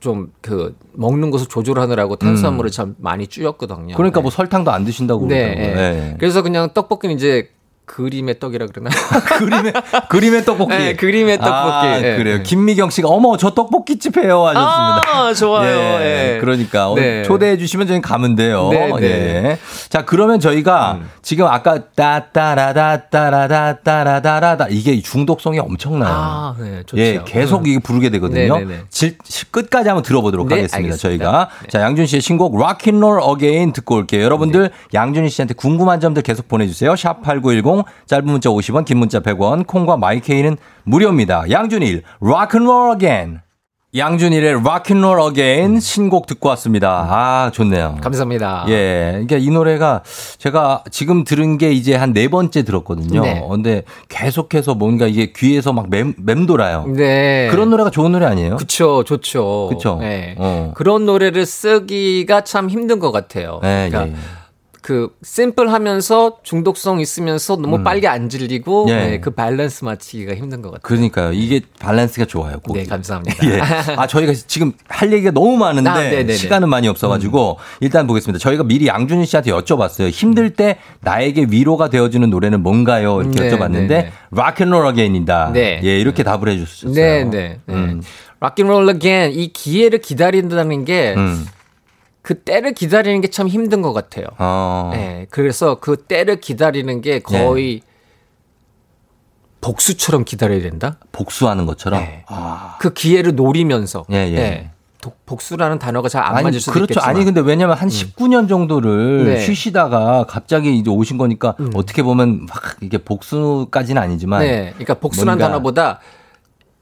좀 그, 먹는 것을 조절하느라고 탄수화물을 참 많이 줄였거든요. 음. 그러니까 예. 뭐 설탕도 안 드신다고 네, 그러더라고요. 예. 예. 그래서 그냥 떡볶이는 이제 그림의 떡이라 그러나? <laughs> 그림의 그림의 떡볶이. 네, 그림의 떡볶이. 아, 예, 그래요. 예. 김미경 씨가 어머 저 떡볶이 집 해요 하셨습니다. 아, 좋아요. 예, 예. 그러니까 네. 초대해 주시면 저희 가면 돼요. 네, 네. 예. 자 그러면 저희가 지금 아까 따따라다따라다따라다라다 이게 중독성이 엄청나요. 아, 네, 좋죠. 예, 계속 이게 부르게 되거든요. 네, 네, 네. 질- 끝까지 한번 들어보도록 네, 하겠습니다. 알겠습니다. 저희가 자 양준일 씨의 신곡 Rock and Roll Again 듣고 올게요. 여러분들 네. 양준일 씨한테 궁금한 점들 계속 보내주세요. 샵 #8910 짧은 문자 50원, 긴 문자 100원, 콩과 my K는 무료입니다. 양준일 Rock and Roll Again. 양준일의 Rock and Roll Again 신곡 듣고 왔습니다. 아 좋네요. 감사합니다. 예, 그러니까 이 노래가 제가 지금 들은 게 이제 한 네 번째 들었거든요. 네. 근데 계속해서 뭔가 이게 귀에서 막 맴, 맴돌아요. 네. 그런 노래가 좋은 노래 아니에요? 그쵸, 좋죠. 그쵸? 네. 어. 그런 노래를 쓰기가 참 힘든 것 같아요. 네, 그러니까 예, 예. 그 심플하면서 중독성 있으면서 너무 빨리 안 질리고 예. 네, 그 밸런스 맞추기가 힘든 것 같아요. 그러니까요. 이게 밸런스가 좋아요. 곡이. 네, 감사합니다. <laughs> 예. 아, 저희가 지금 할 얘기가 너무 많은데 아. 음. 시간은 많이 없어가지고 일단 보겠습니다. 저희가 미리 양준일 씨한테 여쭤봤어요. 힘들 때 나에게 위로가 되어주는 노래는 뭔가요? 이렇게 네, 여쭤봤는데. Rock and Roll Again이다. 네. 예, 이렇게 답을 해주셨어요. 네, 네. 네. 음. Rock and Roll Again 이 기회를 기다린다는 게 음. 그 때를 기다리는 게 참 힘든 것 같아요. 어. 네, 그래서 그 때를 기다리는 게 거의 복수처럼 기다려야 된다. 복수하는 것처럼. 네. 아. 그 기회를 노리면서. 예, 예. 네. 도- 복수라는 단어가 잘 안 맞을 수도 그렇죠. 있겠지만. 아니 근데 왜냐면 한 19년 정도를 네. 쉬시다가 갑자기 이제 오신 거니까 어떻게 보면 막 이게 복수까지는 아니지만 네, 그러니까 복수란 뭔가- 단어보다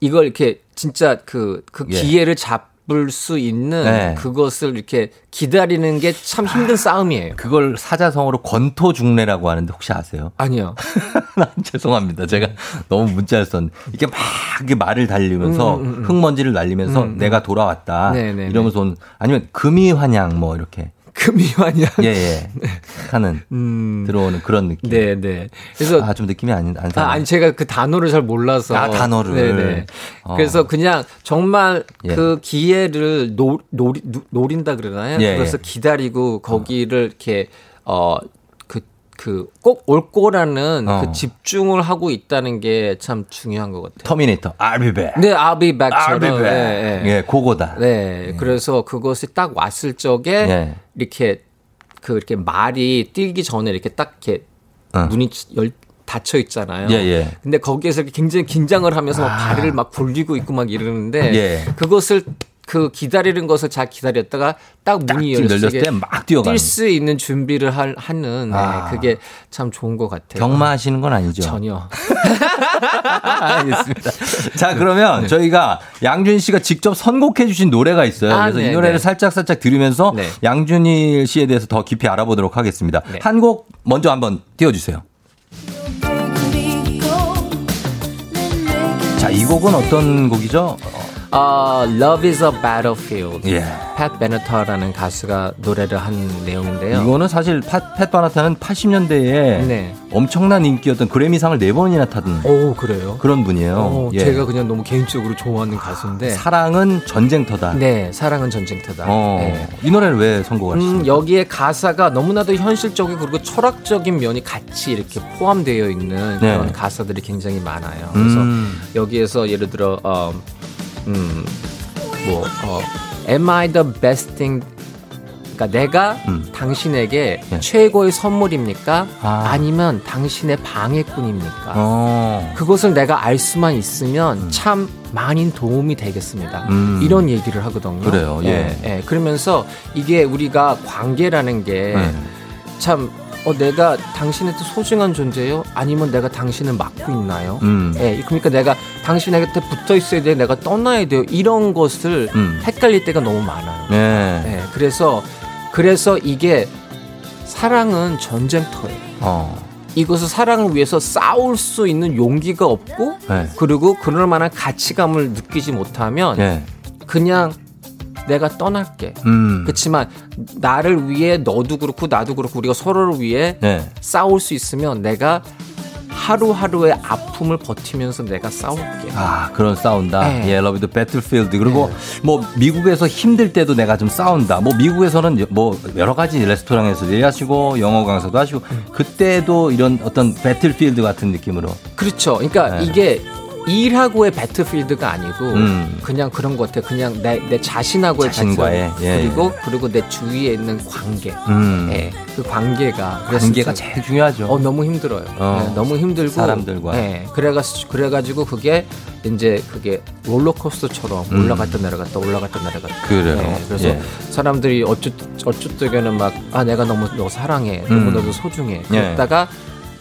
이걸 이렇게 진짜 그, 그 예. 기회를 잡 을 수 있는 네. 그것을 이렇게 기다리는 게 참 힘든 싸움이에요. 그걸 사자성어로 권토중래라고 하는데 혹시 아세요? 아니요. <laughs> 죄송합니다. 제가 너무 문자를 썼는데 이게 막 이게 말을 달리면서 음, 음, 음. 흙먼지를 날리면서 음, 음. 내가 돌아왔다 네, 네, 이러면서 온- 아니면 금이 환양 뭐 이렇게 금이환양. <laughs> 예, 예. 하는, 들어오는 그런 느낌. 음. 네, 네. 그래서. 아, 좀 느낌이 안, 안 아. 아니, 제가 그 단어를 잘 몰라서. 아, 단어를. 네 네. 어. 그래서 그냥 정말 예. 그 기회를 노, 노리, 노- 노린다 그러나요? 예, 그래서 예. 기다리고 거기를 이렇게, 어, 그, 그, 꼭 올 거라는 어. 그 집중을 하고 있다는 게 참 중요한 것 같아요. 터미네이터, I'll be back. 네, I'll be back처럼. I'll be back. 예, 예. 예, 그거다. 네, 그래서 그것이 딱 왔을 적에 예. 이렇게 그 이렇게 말이 뛰기 전에 이렇게 딱 이렇게 어. 문이 열 닫혀 있잖아요. 예, 예. 근데 거기에서 이렇게 굉장히 긴장을 하면서 막 다리를 막 굴리고 있고 막 이러는데 예. 그것을 그 기다리는 것을 잘 기다렸다가 딱 문이 좀 열렸을 열렸을 때막 뛰어가는. 뛸수 있는 준비를 할, 하는 네, 아. 그게 참 좋은 것 같아요. 경마하시는 건 아니죠? 전혀. <laughs> 알겠습니다. 자, 그러면 저희가 양준일 씨가 직접 선곡해 주신 노래가 있어요. 아, 그래서 네, 이 노래를 네. 살짝 살짝 들으면서 양준일 씨에 대해서 더 깊이 알아보도록 하겠습니다. 한 곡 먼저 한번 띄워 주세요. 자, 이 곡은 어떤 곡이죠? 어, Love is a Battlefield. 예. 팻 베너터라는 가수가 노래를 한 내용인데요. 이거는 사실 팟, 팻 바나타는 80년대에 네. 엄청난 인기였던 그래미상을 네 번이나 타던 오, 그래요? 그런 분이에요. 어, 예. 제가 그냥 너무 개인적으로 좋아하는 가수인데. 사랑은 전쟁터다. 네, 사랑은 전쟁터다. 어, 네. 이 노래를 왜 선곡하셨어요? 음, 여기에 가사가 너무나도 현실적이고 그리고 철학적인 면이 같이 이렇게 포함되어 있는 네. 그런 가사들이 굉장히 많아요. 그래서 음. 여기에서 예를 들어 어, 음, 뭐 어, Am I the best thing? 그러니까 내가 당신에게 최고의 선물입니까? 음. 네. 아. 니면 당신의 방해꾼입니까? 어. 그것을 내가 알 수만 있으면 참 많은 도움이 되겠습니다. 음. 이런 얘기를 하거든요. 그래요, 예. 예, 그러면서 이게 우리가 관계라는 게 네. 참 어, 내가 당신한테 소중한 존재요? 아니면 내가 당신을 맡고 있나요? 음. 예, 그러니까 내가 당신에게 붙어 있어야 돼, 내가 떠나야 돼요. 이런 것을 음. 헷갈릴 때가 너무 많아요. 네. 예, 그래서 그래서 이게 사랑은 전쟁터예요. 어. 이것을 사랑을 위해서 싸울 수 있는 용기가 없고 네. 그리고 그럴 만한 가치감을 느끼지 못하면 예. 그냥 내가 떠날게. 음. 그렇지만 나를 위해 너도 그렇고 나도 그렇고 우리가 서로를 위해 네. 싸울 수 있으면 내가 하루하루의 아픔을 버티면서 내가 싸울게. 아, 그런 싸운다. 네. 예, love is a battlefield. 그리고 뭐 미국에서 힘들 때도 내가 좀 싸운다. 뭐 미국에서는 뭐 여러 가지 레스토랑에서 일하시고 영어 강사도 하시고 그때도 이런 어떤 battlefield 같은 느낌으로. 그렇죠. 그러니까 네. 이게 일하고의 배틀필드가 아니고 음. 그냥 그런 것 같아요. 그냥 내, 내 자신하고의 자신과의, 배틀. 예. 그리고 그리고 내 주위에 있는 관계. 음. 예, 그 관계가 관계가 참- 제일 중요하죠. 어 너무 힘들어요. 어. 네, 너무 힘들고 사람들과. 네, 그래가 그래가지고 그게 이제 그게 롤러코스터처럼 음. 올라갔다 내려갔다 올라갔다 내려갔다. 그래요. 네, 그래서 예. 사람들이 어쩌 어쩌때는 막 아 내가 너무 너 사랑해, 너무 음. 너도 소중해. 예. 그랬다가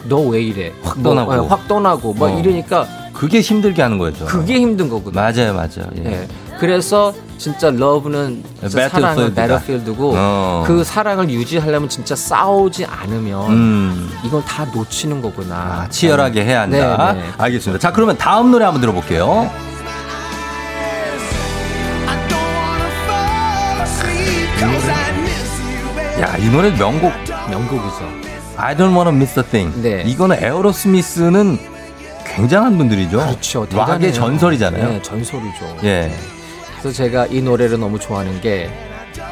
너 왜 이래? 확 뭐, 떠나고. 네, 확 떠나고 막 어. 이러니까 그게 힘들게 하는 거죠. 그게 힘든 거거든요. 맞아요, 맞아요. 예. 예. 그래서 진짜 러브는 진짜. 사랑은 배틀필드고 어. 그 사랑을 유지하려면 진짜 싸우지 않으면 음. 이건 다 놓치는 거구나. 아, 치열하게 해야 한다. 네, 네. 알겠습니다. 자, 그러면 다음 노래 한번 들어볼게요. 야, 이 노래 명곡. 명곡이죠. I don't wanna miss a thing. 네. 이거는 에어로스미스는 굉장한 분들이죠. 그렇죠. 락의 대단해요. 전설이잖아요. 네, 전설이죠. 예. 그래서 제가 이 노래를 너무 좋아하는 게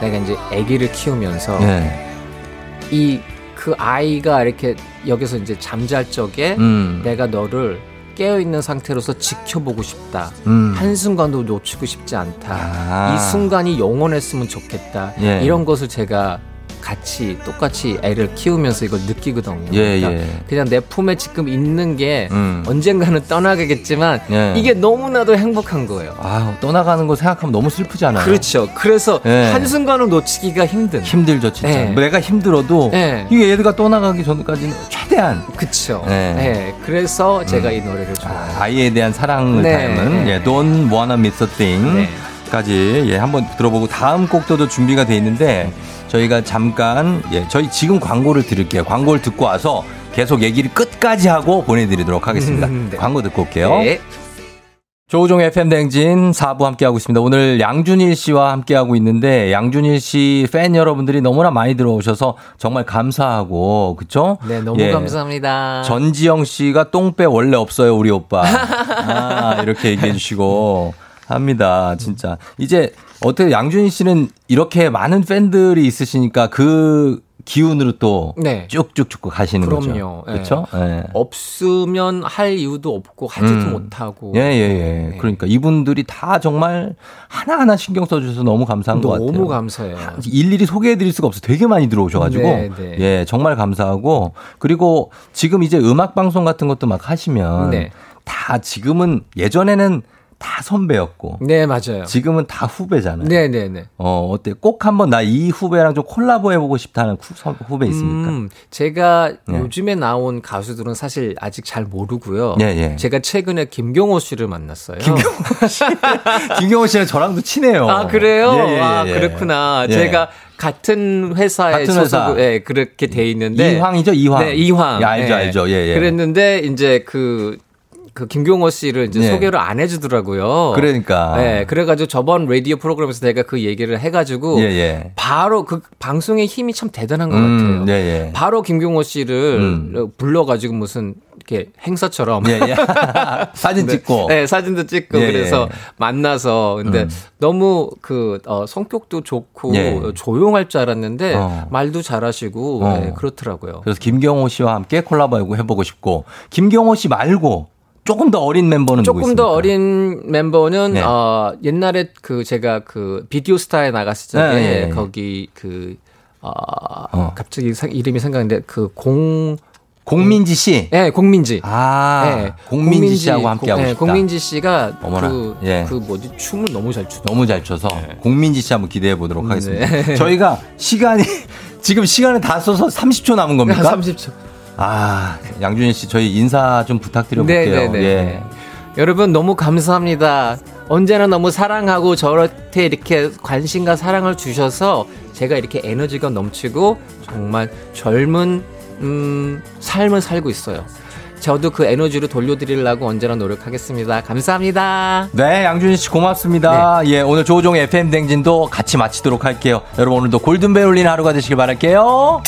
내가 이제 아기를 키우면서 예. 이그 아이가 이렇게 여기서 이제 잠잘 적에 음. 내가 너를 깨어 있는 상태로서 지켜보고 싶다. 음. 한 순간도 놓치고 싶지 않다. 아. 이 순간이 영원했으면 좋겠다. 예. 이런 것을 제가 같이 똑같이 애를 키우면서 이걸 느끼거든요. 예, 그러니까 예. 그냥 내 품에 지금 있는 게 음. 언젠가는 떠나가겠지만 예. 이게 너무나도 행복한 거예요. 아, 떠나가는 거 생각하면 너무 슬프잖아요. 그렇죠. 그래서 예. 한순간을 놓치기가 힘든. 힘들죠, 진짜. 예. 내가 힘들어도 예. 이게 얘가 떠나가기 전까지는 최대한 그쵸. 예. 네. 그래서 제가 이 노래를 좋아해요. 아 이에 대한 사랑을 네. 담은 예, Don't Wanna Miss a Thing 네. 까지 예, 한번 들어보고 다음 곡도 준비가 돼 있는데 저희가 잠깐 예, 저희 지금 광고를 들을게요. 광고를 듣고 와서 계속 얘기를 끝까지 하고 보내드리도록 하겠습니다. 네. 광고 듣고 올게요. 네. 조우종의 FM댕진 4부 함께하고 있습니다. 오늘 양준일 씨와 함께하고 있는데, 양준일 씨 팬 여러분들이 너무나 많이 들어오셔서 정말 감사하고, 그쵸? 네, 너무 예. 감사합니다. 전지영 씨가 똥배 원래 없어요, 우리 오빠. 아, 이렇게 얘기해 주시고 합니다. 진짜. 이제 어떻게 양준일 씨는 이렇게 많은 팬들이 있으시니까 그 기운으로 또 네. 쭉쭉쭉 가시는 거죠. 그럼요. 예. 그렇죠? 예. 없으면 할 이유도 없고 하지도 음. 못하고. 예, 예, 예. 그러니까 이분들이 다 정말 하나 하나 신경 써주셔서 너무 감사한 것 같아요. 너무 감사해요. 일일이 소개해드릴 수가 없어. 되게 많이 들어오셔가지고. 네, 네. 예, 정말 감사하고. 그리고 지금 이제 음악 방송 같은 것도 막 하시면. 네. 다 지금은 예전에는 다 선배였고. 네, 맞아요. 지금은 다 후배잖아요. 네, 네, 네. 어, 어때? 꼭 한번 나 이 후배랑 좀 콜라보 해보고 싶다는 후, 후배 있습니까? 음, 제가 네. 요즘에 나온 가수들은 사실 아직 잘 모르고요. 예, 예. 제가 최근에 김경호 씨를 만났어요. 김경호 씨는 <laughs> 저랑도 친해요. 아, 그래요? 예, 예, 아, 예. 그렇구나. 예. 제가 같은 회사에 같은 회사. 소속, 예, 그렇게 돼 있는데. 이황이죠, 이황. 네, 이황. 예, 알죠, 알죠. 예, 예. 그랬는데, 이제 그, 그 김경호 씨를 이제 예. 소개를 안 해주더라고요. 그러니까. 네, 그래가지고 저번 라디오 프로그램에서 내가 그 얘기를 해가지고 예, 예. 바로 그 방송의 힘이 참 대단한 것 음, 같아요. 예, 예. 바로 김경호 씨를 음. 불러가지고 무슨 이렇게 행사처럼 예, 예. <laughs> 사진 네, 찍고. 네, 사진도 찍고 예, 그래서 예. 만나서 근데 음. 너무 그 어, 성격도 좋고 예. 조용할 줄 알았는데 어. 말도 잘하시고 어. 네, 그렇더라고요. 그래서 김경호 씨와 함께 콜라보 해보고 싶고 김경호 씨 말고 조금 더 어린 멤버는 조금? 더 어린 멤버는 네. 어, 옛날에 그 제가 그 비디오 스타에 나갔을 때 네, 네, 네. 거기 그 어, 갑자기 생- 이름이 생각나는데 그공 공민지 씨. 네, 공민지. 아, 네, 공민지 씨하고 함께 하고 네, 싶다. 공민지 씨가 어머나, 그, 예. 그 뭐지 춤을 너무 잘 추. 너무 잘 쳐서 공민지 씨 한번 기대해 보도록 하겠습니다. 네. 저희가 시간이 <laughs> 지금 시간을 다 써서 30초 남은 겁니까? 30초. 아, 양준일 씨 저희 인사 좀 부탁드려 볼게요. 네, 네, 네. 예. 여러분 너무 감사합니다. 언제나 너무 사랑하고 저한테 이렇게 관심과 사랑을 주셔서 제가 이렇게 에너지가 넘치고 정말 젊은 음, 삶을 살고 있어요. 저도 그 에너지를 돌려드리려고 언제나 노력하겠습니다. 감사합니다. 네, 양준일 씨 고맙습니다. 예, 오늘 조종의 FM 댕진도 같이 마치도록 할게요. 여러분 오늘도 골든벨 울리는 하루가 되시길 바랄게요.